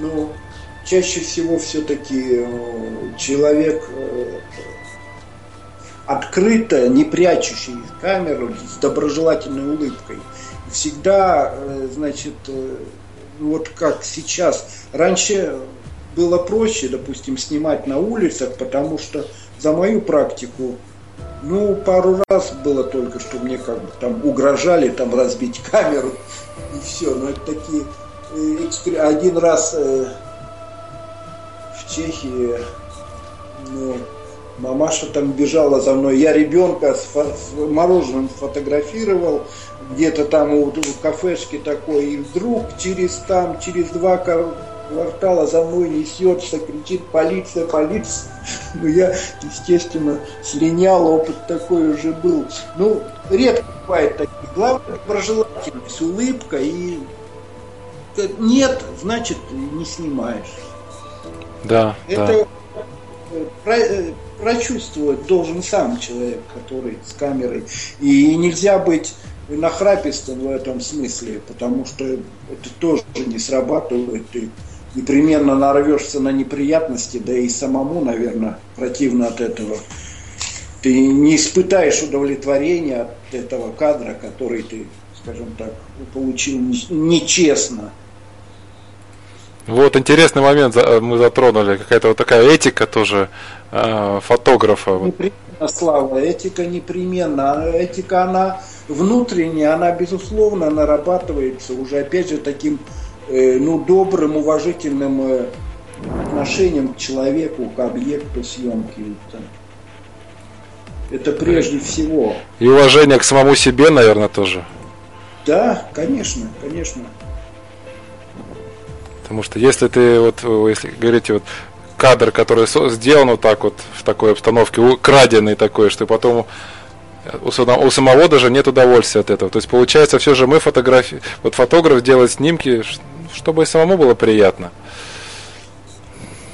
ну, чаще всего все-таки э, человек э, открыто, не прячущий камеру, с доброжелательной улыбкой, всегда, э, значит, вот как сейчас, раньше было проще, допустим, снимать на улицах, потому что за мою практику ну, пару раз было только, что мне как бы там угрожали там разбить камеру и все. Но это такие э, один раз э, в Чехии, ну, мамаша там бежала за мной, я ребенка с, с мороженым фотографировал, где-то там у, у кафешки такой, и вдруг через там, через два квартала за мной несется, кричит полиция, полиция. Ну, я, естественно, слинял, опыт такой уже был. Ну, редко бывает такие. Главное, доброжелательность, улыбка и нет, значит, не снимаешь. Да, Это да. Про, прочувствовать должен сам человек, который с камерой. И нельзя быть нахрапистым в этом смысле, потому что это тоже не срабатывает. И непременно нарвешься на неприятности, да и самому, наверное, противно от этого. Ты не испытаешь удовлетворения от этого кадра, который ты, скажем так, получил нечестно. Вот интересный момент мы затронули, какая-то вот такая этика тоже э, фотографа. Непременно, Слава, этика непременно. Этика, она внутренняя, она, безусловно, нарабатывается уже, опять же, таким Э, ну, добрым, уважительным э, отношением к человеку, к объекту съемки. Это, это прежде всего. И уважение к самому себе, наверное, тоже. Да, конечно, конечно. Потому что если ты вот, если говорите вот кадр, который сделан вот так вот в такой обстановке, краденый такой, что потом у, у самого даже нет удовольствия от этого. То есть получается все же мы фотографии, вот фотограф делает снимки, чтобы и самому было приятно.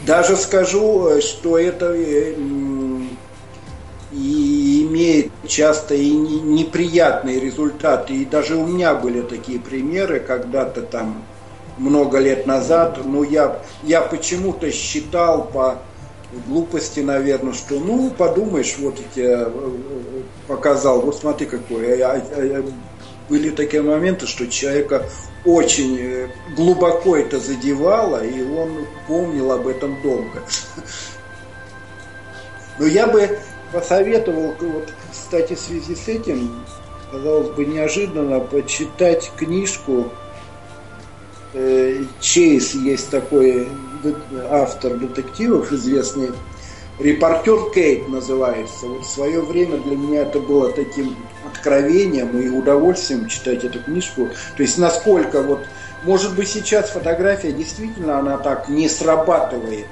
Даже скажу, что это, имеет часто и неприятные результаты. И даже у меня были такие примеры, когда-то там много лет назад, но я, я почему-то считал по глупости, наверное, что, ну, подумаешь, вот я тебе э, э, показал, вот смотри какой. Были такие моменты, что человека очень э, глубоко это задевало, и он помнил об этом долго. Но я бы посоветовал, вот, кстати, в связи с этим, казалось бы, неожиданно почитать книжку Чейз есть такой автор детективов известный, Репортер Кейт называется. Вот в свое время для меня это было таким откровением и удовольствием читать эту книжку. То есть насколько вот, может быть сейчас фотография действительно она так не срабатывает,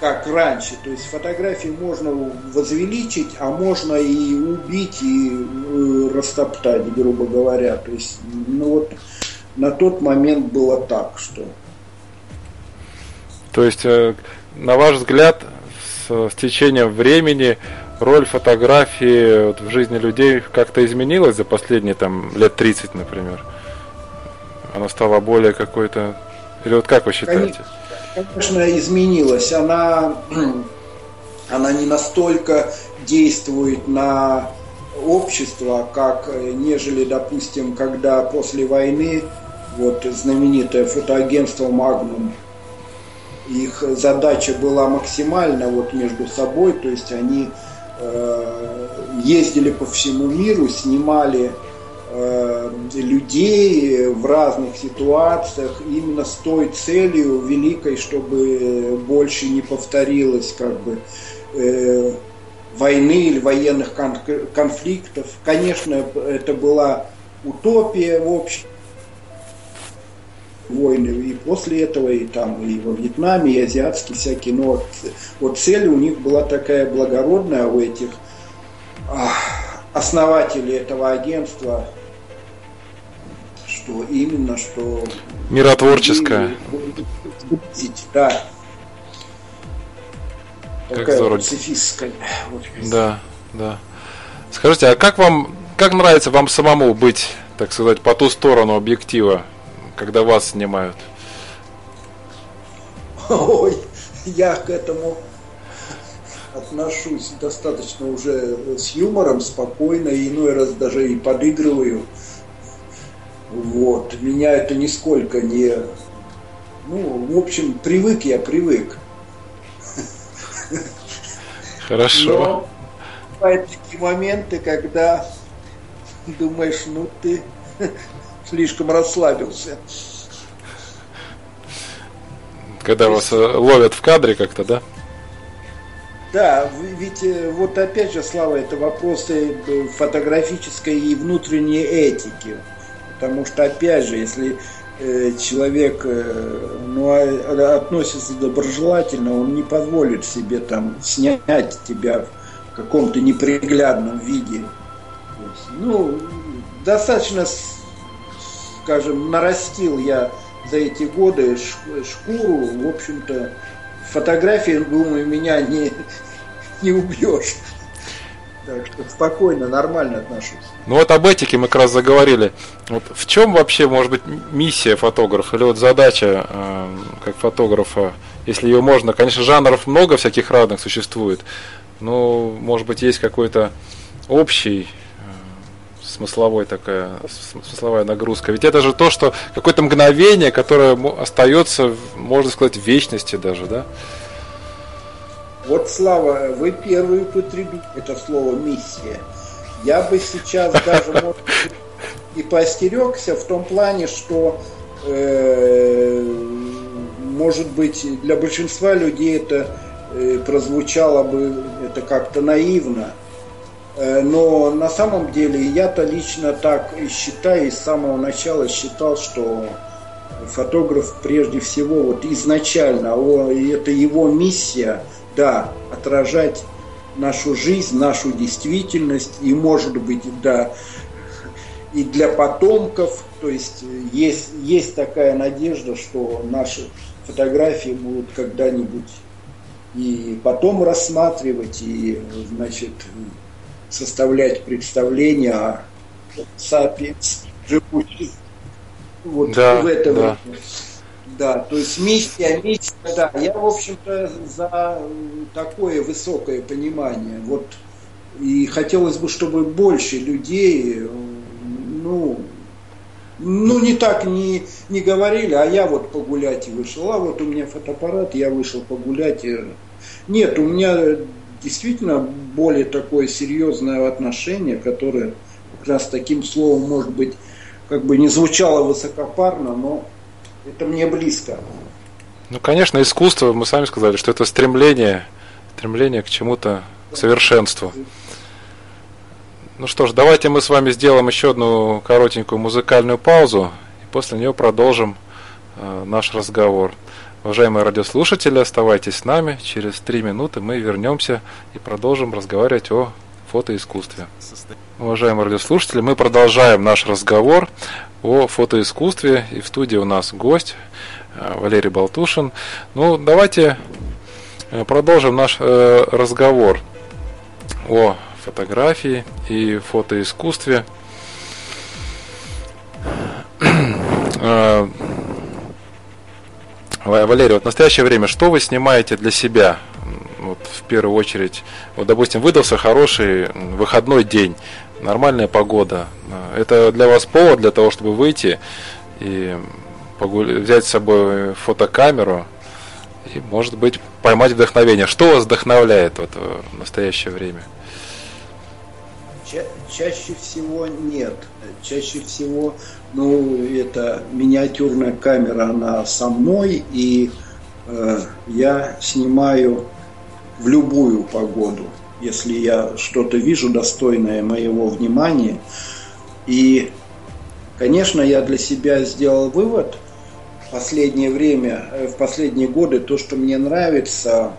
как раньше. То есть фотографии можно возвеличить, а можно и убить, и э, растоптать, грубо говоря. То есть, ну вот на тот момент было так, что... То есть, э, на ваш взгляд, с, с течением времени роль фотографии в жизни людей как-то изменилась за последние там лет 30, например? Она стала более какой-то... Или вот как вы считаете? Конечно, изменилась. Она, она не настолько действует на общество, как нежели, допустим, когда после войны вот знаменитое фотоагентство Magnum, их задача была максимально вот между собой, то есть они ездили по всему миру, снимали э, людей в разных ситуациях именно с той целью великой, чтобы больше не повторилось как бы э, войны или военных конфликтов. Конечно, это была утопия в общем войны и после этого, и там, и во Вьетнаме, и азиатские всякие, но вот, вот цель у них была такая благородная у этих основателей этого агентства, что именно, что... Миротворческая. Да. Как такая здорово. пацифистская. Вот. Да, да. Скажите, а как вам, как нравится вам самому быть, так сказать, по ту сторону объектива? Когда вас снимают? Ой, я к этому отношусь достаточно уже с юмором, спокойно, и иной раз даже и подыгрываю. Вот. Меня это нисколько не... Ну, в общем, привык я, привык. Хорошо. Но бывают такие моменты, когда думаешь, ну ты слишком расслабился. Когда вас э, ловят в кадре как-то, да? Да, ведь э, вот опять же, Слава, это вопросы э, фотографической и внутренней этики. Потому что, опять же, если человек ну, а, относится доброжелательно, он не позволит себе там снять тебя в каком-то неприглядном виде. Ну, достаточно скажем, нарастил я за эти годы шкуру, в общем-то, фотографии, думаю, меня не, не убьешь. Так что спокойно, нормально отношусь. Ну вот об этике мы как раз заговорили. Вот в чем вообще может быть миссия фотографа или вот задача э, как фотографа, если ее можно, конечно, жанров много всяких разных существует, но может быть есть какой-то общий смысловой такая, смысловая нагрузка. Ведь это же то, что какое-то мгновение, которое остается, можно сказать, в вечности даже, да? Вот, Слава, вы первый употребили это слово «миссия». Я бы сейчас даже, и поостерегся в том плане, что, э, может быть, для большинства людей это э, прозвучало бы это как-то наивно. Э, но на самом деле я-то лично так и считаю, и с самого начала считал, что фотограф прежде всего вот изначально, это его миссия, да, отражать нашу жизнь, нашу действительность и может быть, да, и для потомков, то есть есть, есть такая надежда, что наши фотографии будут когда-нибудь и потом рассматривать, и, значит, составлять представление о сапиенс, живущих вот да, в это да. время. Да, то есть миссия, миссия, да. Я, в общем-то, за такое высокое понимание. Вот и хотелось бы, чтобы больше людей, ну, ну не так не, не говорили, а я вот погулять и вышел. А вот у меня фотоаппарат, я вышел погулять. И... Нет, у меня действительно более такое серьезное отношение, которое как раз таким словом, может быть, как бы не звучало высокопарно, но это мне близко. Ну, конечно, искусство, мы сами сказали, что это стремление, стремление к чему-то, к совершенству. Ну что ж, давайте мы с вами сделаем еще одну коротенькую музыкальную паузу, и после нее продолжим э, наш разговор. Уважаемые радиослушатели, оставайтесь с нами. Через три минуты мы вернемся и продолжим разговаривать о фотоискусстве. Уважаемые радиослушатели, мы продолжаем наш разговор о фотоискусстве. И в студии у нас гость э, Валерий Болтушин. Ну, давайте э, продолжим наш э, разговор о фотографии и фотоискусстве. Валерий, вот в настоящее время что вы снимаете для себя? Вот в первую очередь, вот, допустим, выдался хороший выходной день, нормальная погода. Это для вас повод для того, чтобы выйти и погуля... взять с собой фотокамеру и, может быть, поймать вдохновение. Что вас вдохновляет вот в настоящее время? Ча- чаще всего нет. Чаще всего, ну, это миниатюрная камера, она со мной, и э, я снимаю в любую погоду, если я что-то вижу достойное моего внимания. И, конечно, я для себя сделал вывод в последнее время, э, в последние годы, то, что мне нравится,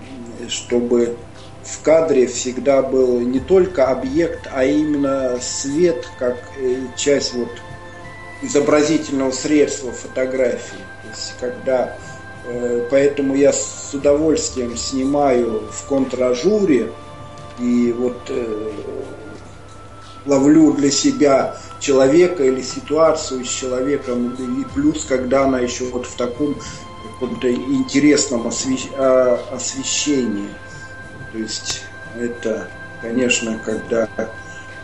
чтобы в кадре всегда был не только объект, а именно свет, как э, часть вот изобразительного средства фотографии. То есть, когда, э, поэтому я с удовольствием снимаю в контражуре и вот э, ловлю для себя человека или ситуацию с человеком, и плюс, когда она еще вот в таком каком-то интересном а, освещении. То есть это, конечно, когда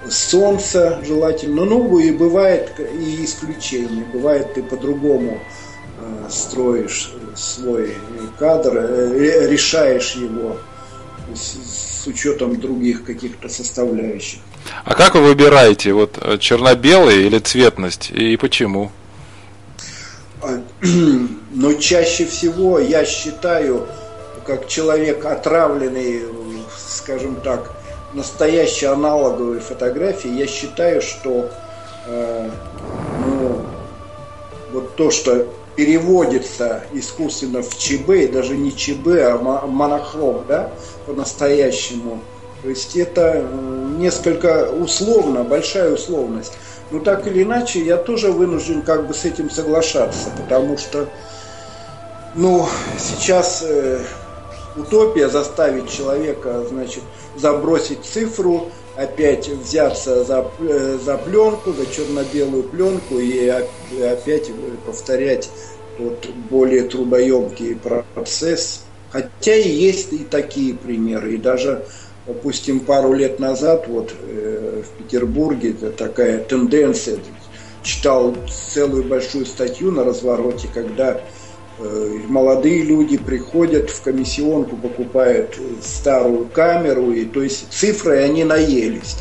солнце желательно, ну и бывает и исключение, бывает ты по-другому э, строишь свой кадр, э, решаешь его с, с учетом других каких-то составляющих. А как вы выбираете, вот э, черно-белый или цветность и почему? Но чаще всего я считаю, как человек отравленный, скажем так, настоящей аналоговой фотографии, я считаю, что э, ну, вот то, что переводится искусственно в ЧБ, даже не ЧБ, а монохром, да, по-настоящему, то есть это э, несколько условно, большая условность. Но так или иначе, я тоже вынужден как бы с этим соглашаться, потому что, ну, сейчас э, утопия заставить человека, значит, забросить цифру, опять взяться за, э, за пленку, за черно-белую пленку и опять повторять тот более трудоемкий процесс. Хотя и есть и такие примеры. И даже, допустим, пару лет назад вот э, в Петербурге это такая тенденция. Читал целую большую статью на развороте, когда молодые люди приходят в комиссионку, покупают старую камеру, и то есть цифры они наелись.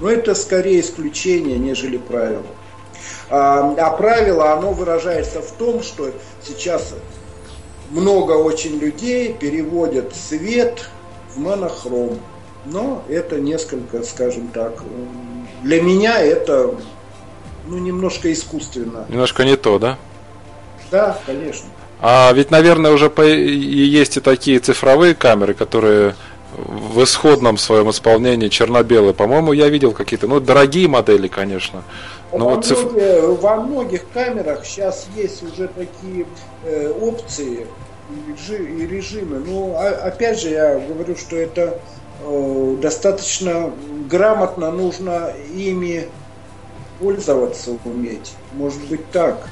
Но это скорее исключение, нежели правило. А, а правило, оно выражается в том, что сейчас много очень людей переводят цвет в монохром. Но это несколько, скажем так, для меня это ну, немножко искусственно. Немножко не то, да? Да, конечно. А ведь, наверное, уже по... и есть и такие цифровые камеры, которые в исходном своем исполнении черно-белые. По-моему, я видел какие-то, ну, дорогие модели, конечно. Но во, вот циф... многих, во многих камерах сейчас есть уже такие э, опции и режимы. Ну, а, опять же, я говорю, что это э, достаточно грамотно нужно ими пользоваться уметь. Может быть так.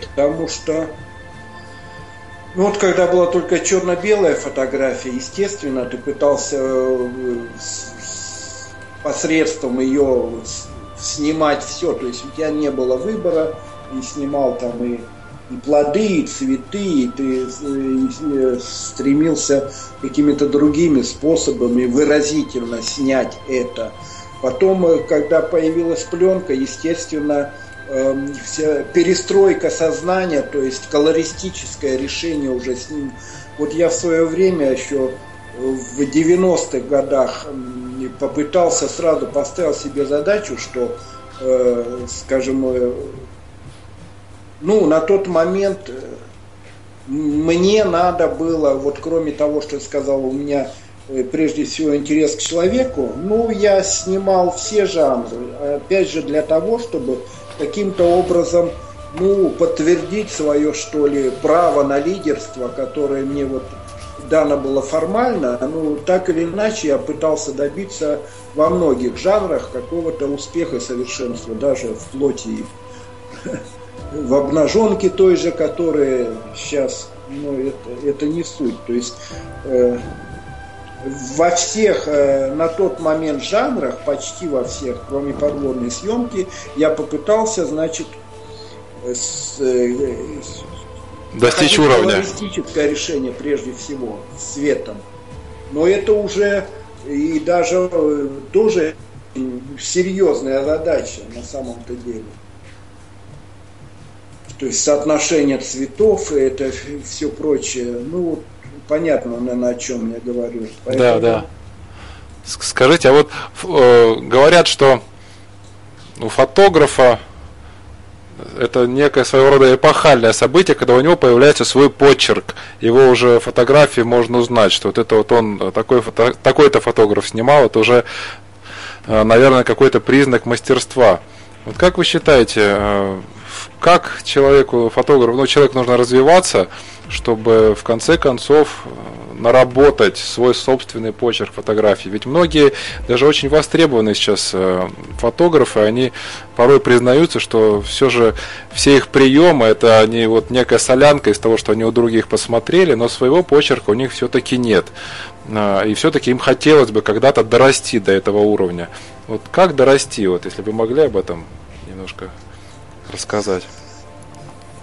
Потому что ну вот когда была только черно-белая фотография, естественно, ты пытался э, посредством ее снимать все, то есть у тебя не было выбора, и снимал там и, и плоды, и цветы, и ты и, и стремился какими-то другими способами выразительно снять это. Потом, э, когда появилась пленка, естественно, перестройка сознания, то есть колористическое решение уже с ним. Вот я в свое время еще в 90-х годах попытался сразу поставил себе задачу, что, э, скажем, э, ну, на тот момент э, мне надо было, вот кроме того, что я сказал, у меня прежде всего интерес к человеку, ну, я снимал все жанры, опять же, для того, чтобы каким-то образом ну, подтвердить свое, что ли, право на лидерство, которое мне вот дано было формально, ну, так или иначе я пытался добиться во многих жанрах какого-то успеха и совершенства, даже в плоти в обнаженке той же, которая сейчас, ну, это, это не суть. То есть э, во всех э, на тот момент жанрах, почти во всех, кроме подводной съемки, я попытался, значит, с, э, достичь уровня. Решение прежде всего светом. Но это уже и даже э, тоже серьезная задача на самом-то деле. То есть соотношение цветов и это все прочее. Ну, понятно, наверное, о чем я говорю. Поэтому... Да, да. Скажите, а вот э, говорят, что у фотографа это некое своего рода эпохальное событие, когда у него появляется свой почерк. Его уже фотографии можно узнать, что вот это вот он такой фото, такой-то фотограф снимал, это уже, э, наверное, какой-то признак мастерства. Вот как вы считаете, э, как человеку, фотографу, ну, человек нужно развиваться, чтобы в конце концов э, наработать свой собственный почерк фотографии. Ведь многие, даже очень востребованные сейчас э, фотографы, они порой признаются, что все же все их приемы это они вот некая солянка из того, что они у других посмотрели, но своего почерка у них все-таки нет. Э, и все-таки им хотелось бы когда-то дорасти до этого уровня. Вот как дорасти, вот если бы могли об этом немножко рассказать.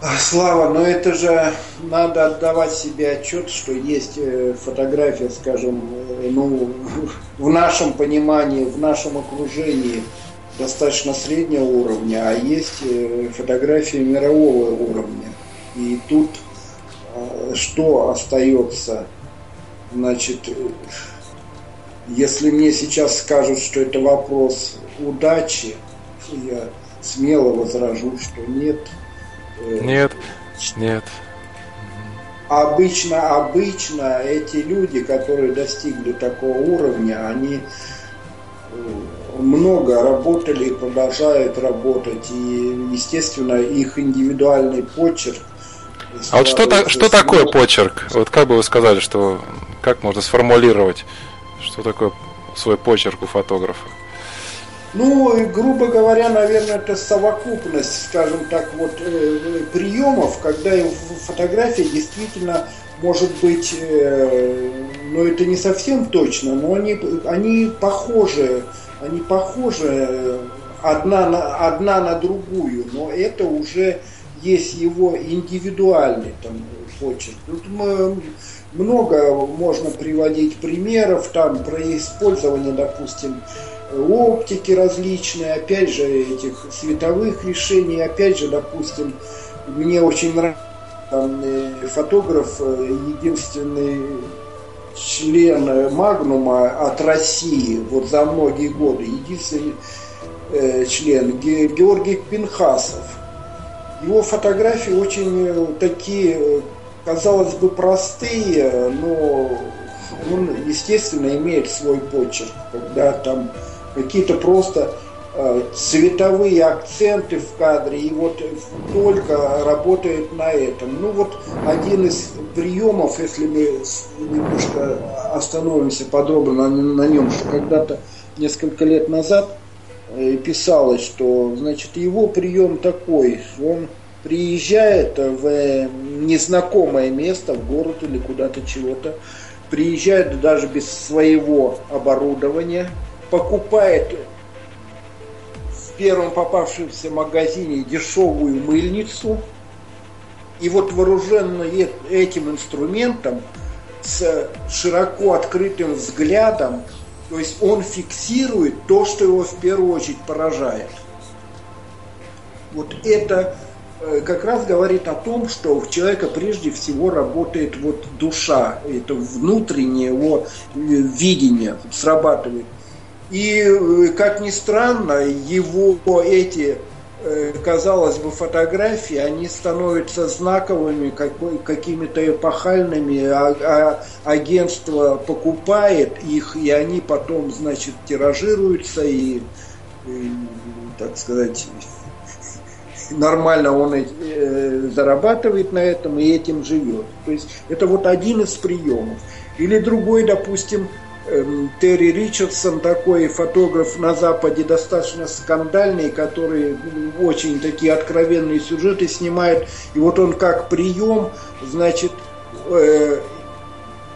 А, Слава, но это же надо отдавать себе отчет, что есть э, фотография, скажем, э, ну, в нашем понимании, в нашем окружении достаточно среднего уровня, а есть э, фотографии мирового уровня. И тут что остается? Значит, если мне сейчас скажут, что это вопрос удачи, я смело возражу, что нет – Э, нет, нет. Обычно, обычно эти люди, которые достигли такого уровня, они э, много работали и продолжают работать. И, естественно, их индивидуальный почерк. А вот что, что такое почерк? Вот как бы вы сказали, что как можно сформулировать, что такое свой почерк у фотографа? Ну, грубо говоря, наверное, это совокупность, скажем так, вот э, приемов, когда фотография действительно может быть, э, ну это не совсем точно, но они, они похожи, они похожи одна на, одна на другую, но это уже есть его индивидуальный там почерк. Тут мы, много можно приводить примеров там про использование, допустим, оптики различные, опять же, этих световых решений, опять же, допустим, мне очень нравится там, э, фотограф, э, единственный член Магнума от России вот за многие годы, единственный э, член Георгий Пинхасов. Его фотографии очень такие, казалось бы, простые, но он, естественно, имеет свой почерк, когда там какие-то просто э, цветовые акценты в кадре, и вот только работает на этом. Ну вот один из приемов, если мы немножко остановимся подробно на, нем, что когда-то несколько лет назад э, писалось, что значит его прием такой, он приезжает в незнакомое место, в город или куда-то чего-то, приезжает даже без своего оборудования, покупает в первом попавшемся магазине дешевую мыльницу, и вот вооруженный этим инструментом, с широко открытым взглядом, то есть он фиксирует то, что его в первую очередь поражает. Вот это Э, как раз говорит о том, что у человека прежде всего работает вот душа, это внутреннее его э, видение срабатывает. И, э, как ни странно, его эти, казалось бы, фотографии, они становятся знаковыми, какими-то эпохальными, а, а агентство покупает их, и они потом, значит, тиражируются и, и так сказать, нормально он э, зарабатывает на этом и этим живет. То есть это вот один из приемов. Или другой, допустим, Терри Ричардсон, такой фотограф на Западе, достаточно скандальный, который очень такие откровенные сюжеты снимает. И вот он как прием, значит, э,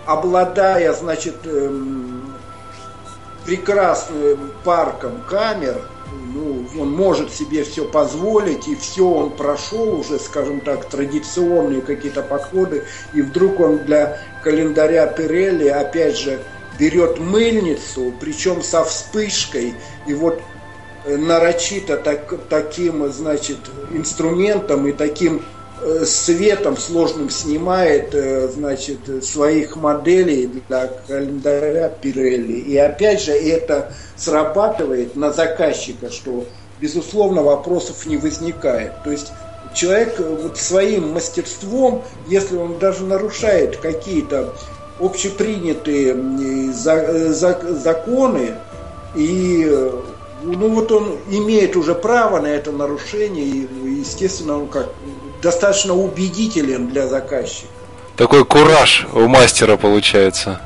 обладая, значит, э, прекрасным парком камер, ну, он может себе все позволить, и все он прошел уже, скажем так, традиционные какие-то подходы, и вдруг он для календаря Пирелли, опять же, берет мыльницу, причем со вспышкой, и вот э, нарочито так, таким, значит, инструментом и таким Э, светом сложным снимает, э, значит, своих моделей для календаря Пирелли. И опять же это срабатывает на заказчика, что, безусловно, вопросов не возникает. То есть человек вот своим мастерством, если он даже нарушает какие-то общепринятые законы, и ну вот он имеет уже право на это нарушение, и, естественно, он как достаточно убедителен для заказчика. Такой кураж у мастера получается.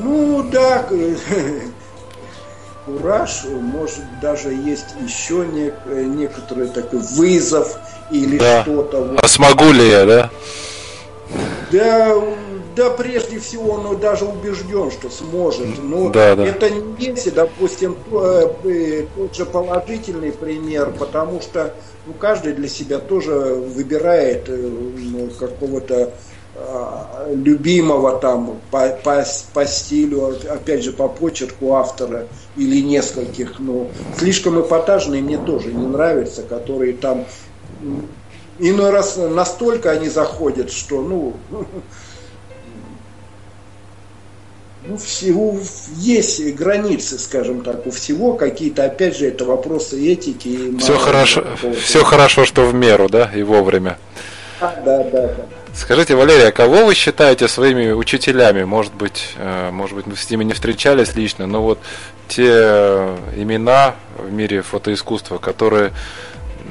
Ну да, кураж, может даже есть еще нек, некоторый такой вызов или да. что-то. А смогу ли я, да? Да, да, прежде всего, он даже убежден, что сможет. Но да, да. это не есть, допустим, э, э, тот же положительный пример, потому что ну, каждый для себя тоже выбирает э, ну, какого-то а, любимого там по, по, по стилю, опять же по почерку автора или нескольких, но слишком эпатажные мне тоже не нравятся, которые там иной раз настолько они заходят, что ну ну, всего есть границы, скажем так, у всего какие-то, опять же, это вопросы этики. И все хорошо, все хорошо, что в меру, да, и вовремя. А, да, да, да. Скажите, Валерия, кого вы считаете своими учителями? Может быть, э, может быть, мы с ними не встречались лично, но вот те имена в мире фотоискусства, которые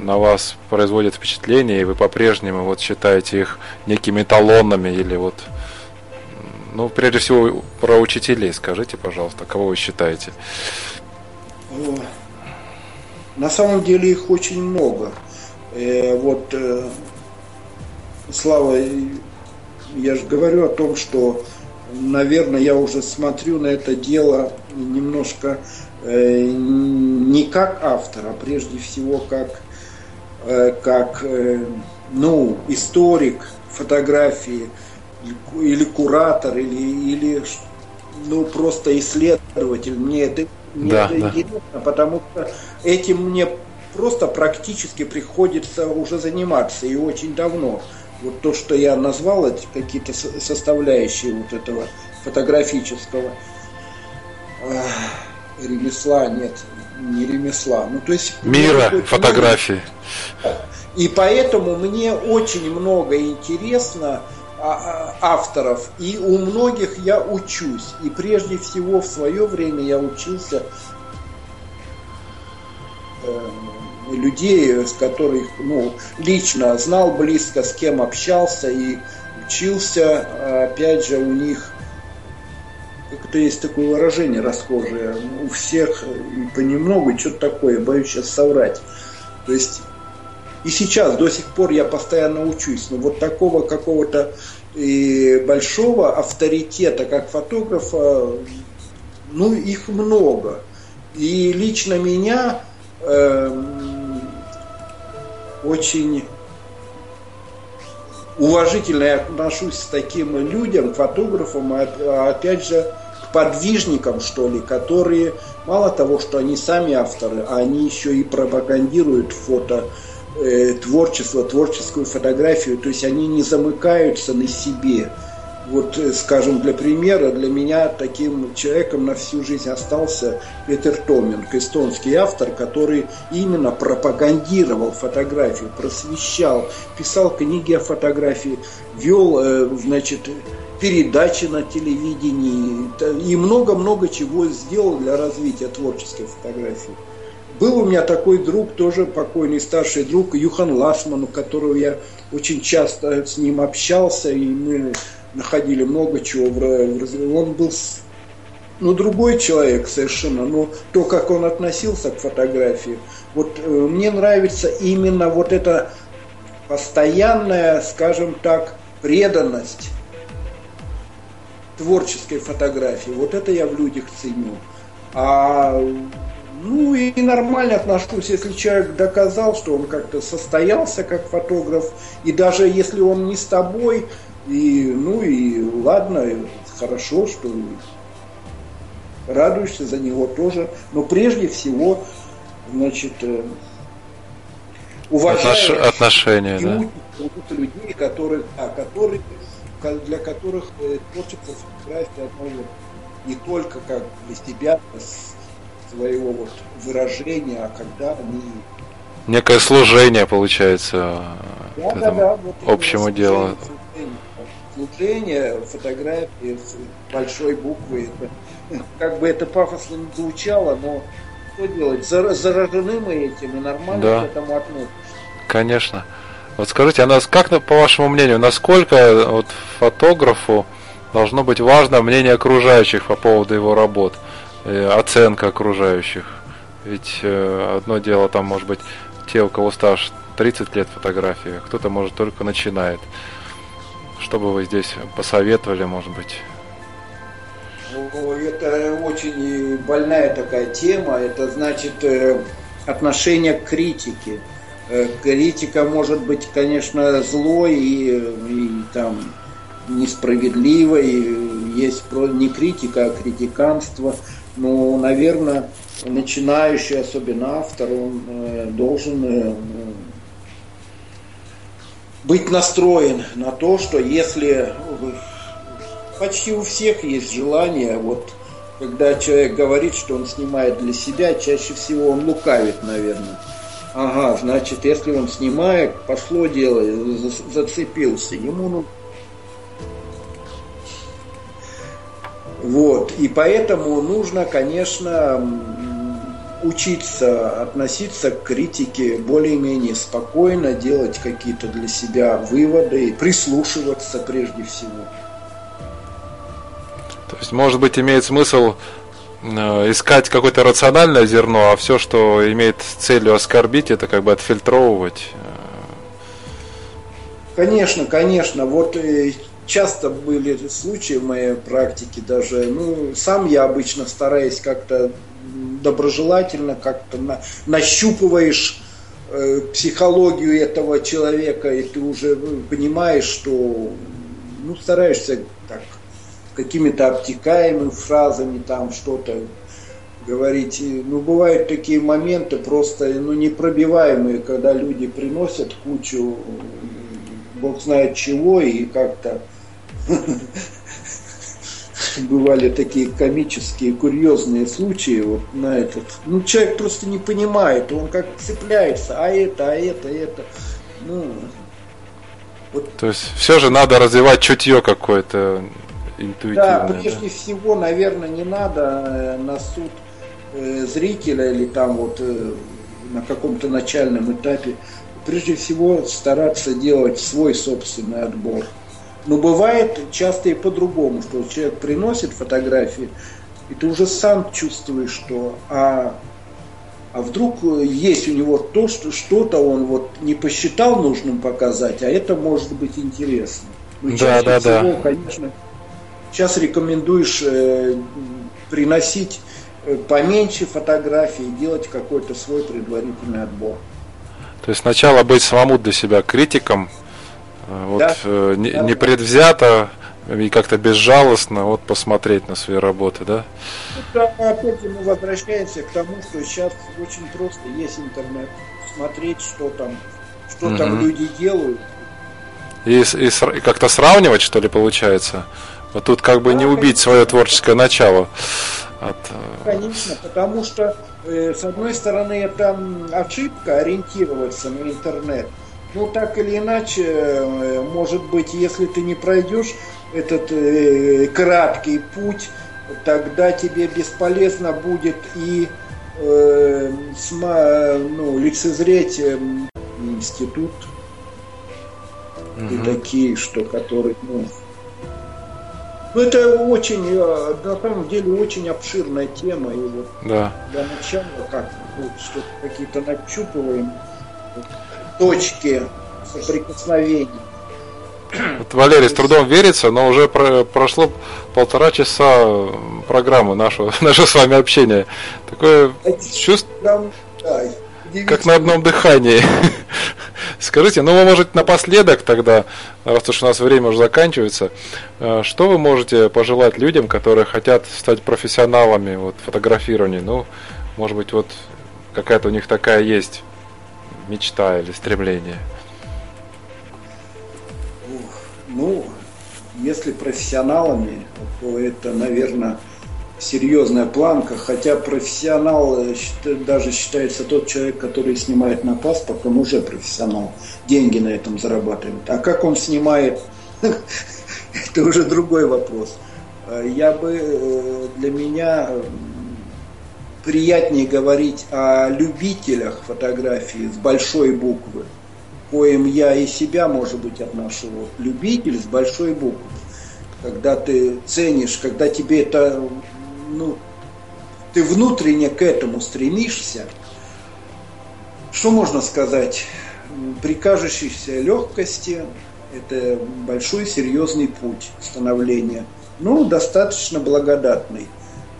на вас производят впечатление, и вы по-прежнему вот считаете их некими эталонами или вот ну, прежде всего, про учителей скажите, пожалуйста, кого вы считаете? На самом деле их очень много. Э, вот, э, Слава, я же говорю о том, что, наверное, я уже смотрю на это дело немножко э, не как автор, а прежде всего как, как ну, историк фотографии – или куратор, или, или ну, просто исследователь. Мне это, мне да, это да. интересно, потому что этим мне просто практически приходится уже заниматься и очень давно. Вот то, что я назвал, эти какие-то составляющие вот этого фотографического э, ремесла, нет, не ремесла. Ну, то есть мира фотографии. И поэтому мне очень много интересно авторов, и у многих я учусь. И прежде всего в свое время я учился людей, с которых ну, лично знал близко, с кем общался и учился. Опять же, у них как-то есть такое выражение расхожее. У всех понемногу что-то такое, боюсь сейчас соврать. То есть и сейчас до сих пор я постоянно учусь, но вот такого какого-то и большого авторитета, как фотографа, ну, их много. И лично меня э, очень уважительно я отношусь к таким людям, фотографам, а опять же к подвижникам, что ли, которые мало того, что они сами авторы, а они еще и пропагандируют фото э, творчество, творческую фотографию, то есть они не замыкаются на себе. Вот, э, скажем, для примера, для меня таким человеком на всю жизнь остался Петер Томенко, эстонский автор, который именно пропагандировал фотографию, просвещал, писал книги о фотографии, вел, э, значит, передачи на телевидении и много-много чего сделал для развития творческой фотографии. Был у меня такой друг, тоже покойный старший друг, Юхан Ласман, у которого я очень часто с ним общался, и мы находили много чего в. Он был ну, другой человек совершенно, но то, как он относился к фотографии, вот э, мне нравится именно вот эта постоянная, скажем так, преданность творческой фотографии. Вот это я в людях ценю. А ну и нормально отношусь, если человек доказал, что он как-то состоялся как фотограф, и даже если он не с тобой, и ну и ладно, хорошо, что радуешься за него тоже, но прежде всего, значит, э, уважаешь Отнош... отношения, да. людей, которые, да, которые, для которых э, творчество фотография одно не только как для себя, своего вот выражения, а когда они... Некое служение получается да, да, да, вот общему делу. Служение, фотографии с большой буквы. Это, как бы это пафосно не звучало, но что делать? Заражены мы этим и нормально да. к этому относимся. Конечно. Вот скажите, а нас, как, по вашему мнению, насколько вот фотографу должно быть важно мнение окружающих по поводу его работ? Э, оценка окружающих. Ведь э, одно дело там может быть те, у кого стаж 30 лет фотографии, кто-то может только начинает. Что бы вы здесь посоветовали, может быть? Это очень больная такая тема. Это значит э, отношение к критике. Критика может быть, конечно, злой и, и там несправедливой. Есть не критика, а критиканство. Ну, наверное, начинающий, особенно автор, он э, должен э, быть настроен на то, что если почти у всех есть желание, вот когда человек говорит, что он снимает для себя, чаще всего он лукавит, наверное. Ага, значит, если он снимает, пошло дело, зацепился. Ему ну, Вот. И поэтому нужно, конечно, учиться относиться к критике более-менее спокойно, делать какие-то для себя выводы, прислушиваться прежде всего. То есть, может быть, имеет смысл э, искать какое-то рациональное зерно, а все, что имеет целью оскорбить, это как бы отфильтровывать. Конечно, конечно. Вот э, часто были случаи в моей практике даже, ну, сам я обычно стараюсь как-то доброжелательно, как-то на, нащупываешь э, психологию этого человека, и ты уже ну, понимаешь, что, ну, стараешься так, какими-то обтекаемыми фразами там что-то говорить. Ну, бывают такие моменты просто, ну, непробиваемые, когда люди приносят кучу бог знает чего, и как-то бывали такие комические, курьезные случаи вот на этот. Ну, человек просто не понимает, он как цепляется, а это, а это, это. Ну, вот. То есть все же надо развивать чутье какое-то интуитивное. Да, прежде да? всего, наверное, не надо э, на суд э, зрителя или там вот э, на каком-то начальном этапе, прежде всего стараться делать свой собственный отбор. Но бывает часто и по-другому, что человек приносит фотографии, и ты уже сам чувствуешь, что а, а вдруг есть у него то, что что-то он вот не посчитал нужным показать, а это может быть интересно. Ну, да, да, всего, да. конечно, сейчас рекомендуешь э, приносить э, поменьше фотографий, делать какой-то свой предварительный отбор. То есть сначала быть самому для себя критиком, вот, да, э, не, да, непредвзято и как-то безжалостно вот посмотреть на свои работы, да? Это, опять же мы возвращаемся к тому, что сейчас очень просто есть интернет, смотреть, что там, что угу. там люди делают. И, и, и как-то сравнивать, что ли, получается? Вот тут как бы да, не убить свое творческое начало. От... Э, конечно, потому что, э, с одной стороны, это ошибка ориентироваться на интернет. Ну, так или иначе, э, может быть, если ты не пройдешь этот э, краткий путь, тогда тебе бесполезно будет и э, сма, ну, лицезреть э, институт угу. и такие, что которые, ну, ну, это очень, э, на самом деле, очень обширная тема. И вот да. для начала как вот, что какие-то нащупываем точки соприкосновения. Вот, Валерий, с трудом верится, но уже про, прошло полтора часа программы нашего, нашего с вами общения. Такое чувство, да, как на одном дыхании. Скажите, ну, вы можете напоследок тогда, раз уж у нас время уже заканчивается, э, что вы можете пожелать людям, которые хотят стать профессионалами вот, фотографирования? Ну, может быть, вот какая-то у них такая есть мечта или стремление? Ну, если профессионалами, то это, наверное, серьезная планка, хотя профессионал э, даже считается тот человек, который снимает на паспорт, он уже профессионал, деньги на этом зарабатывает. А как он снимает, это уже другой вопрос. Э, я бы э, для меня приятнее говорить о любителях фотографии с большой буквы, коим я и себя, может быть, отношу. Любитель с большой буквы. Когда ты ценишь, когда тебе это ну, ты внутренне к этому стремишься, что можно сказать? При легкости это большой серьезный путь становления. Ну, достаточно благодатный.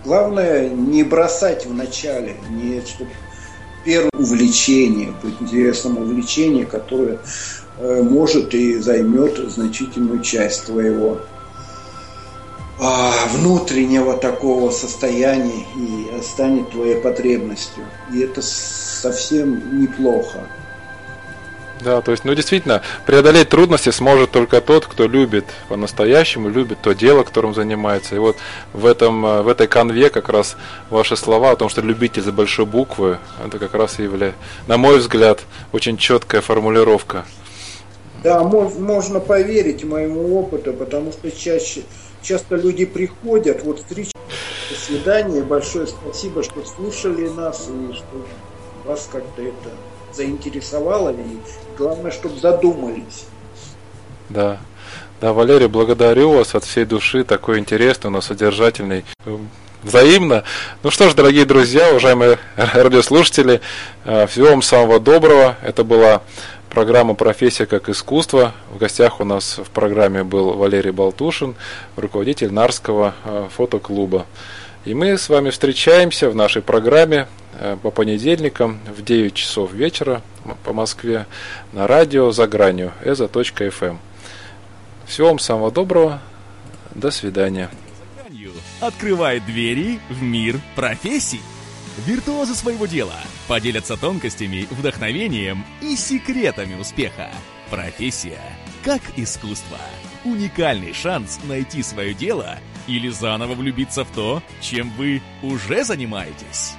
Главное не бросать в начале, не чтобы первое увлечение, быть интересным увлечение, которое э, может и займет значительную часть твоего а, внутреннего такого состояния и станет твоей потребностью. И это совсем неплохо. Да, то есть, ну действительно, преодолеть трудности сможет только тот, кто любит по-настоящему, любит то дело, которым занимается. И вот в, этом, э, в этой конве как раз ваши слова о том, что любитель за большой буквы, это как раз является, на мой взгляд, очень четкая формулировка. Да, можно поверить моему опыту, потому что чаще часто люди приходят, вот встреча, до свидания, большое спасибо, что слушали нас и что вас как-то это заинтересовало, и главное, чтобы задумались. Да. Да, Валерий, благодарю вас от всей души, такой интересный, но содержательный. Взаимно. Ну что ж, дорогие друзья, уважаемые радиослушатели, э, всего вам самого доброго. Это была Программа «Профессия как искусство». В гостях у нас в программе был Валерий Балтушин, руководитель Нарского э, фотоклуба. И мы с вами встречаемся в нашей программе э, по понедельникам в 9 часов вечера по Москве на радио «За гранью» eza.fm. Всего вам самого доброго. До свидания. Открывает двери в мир профессий. Виртуозы своего дела поделятся тонкостями, вдохновением и секретами успеха. Профессия как искусство. Уникальный шанс найти свое дело или заново влюбиться в то, чем вы уже занимаетесь.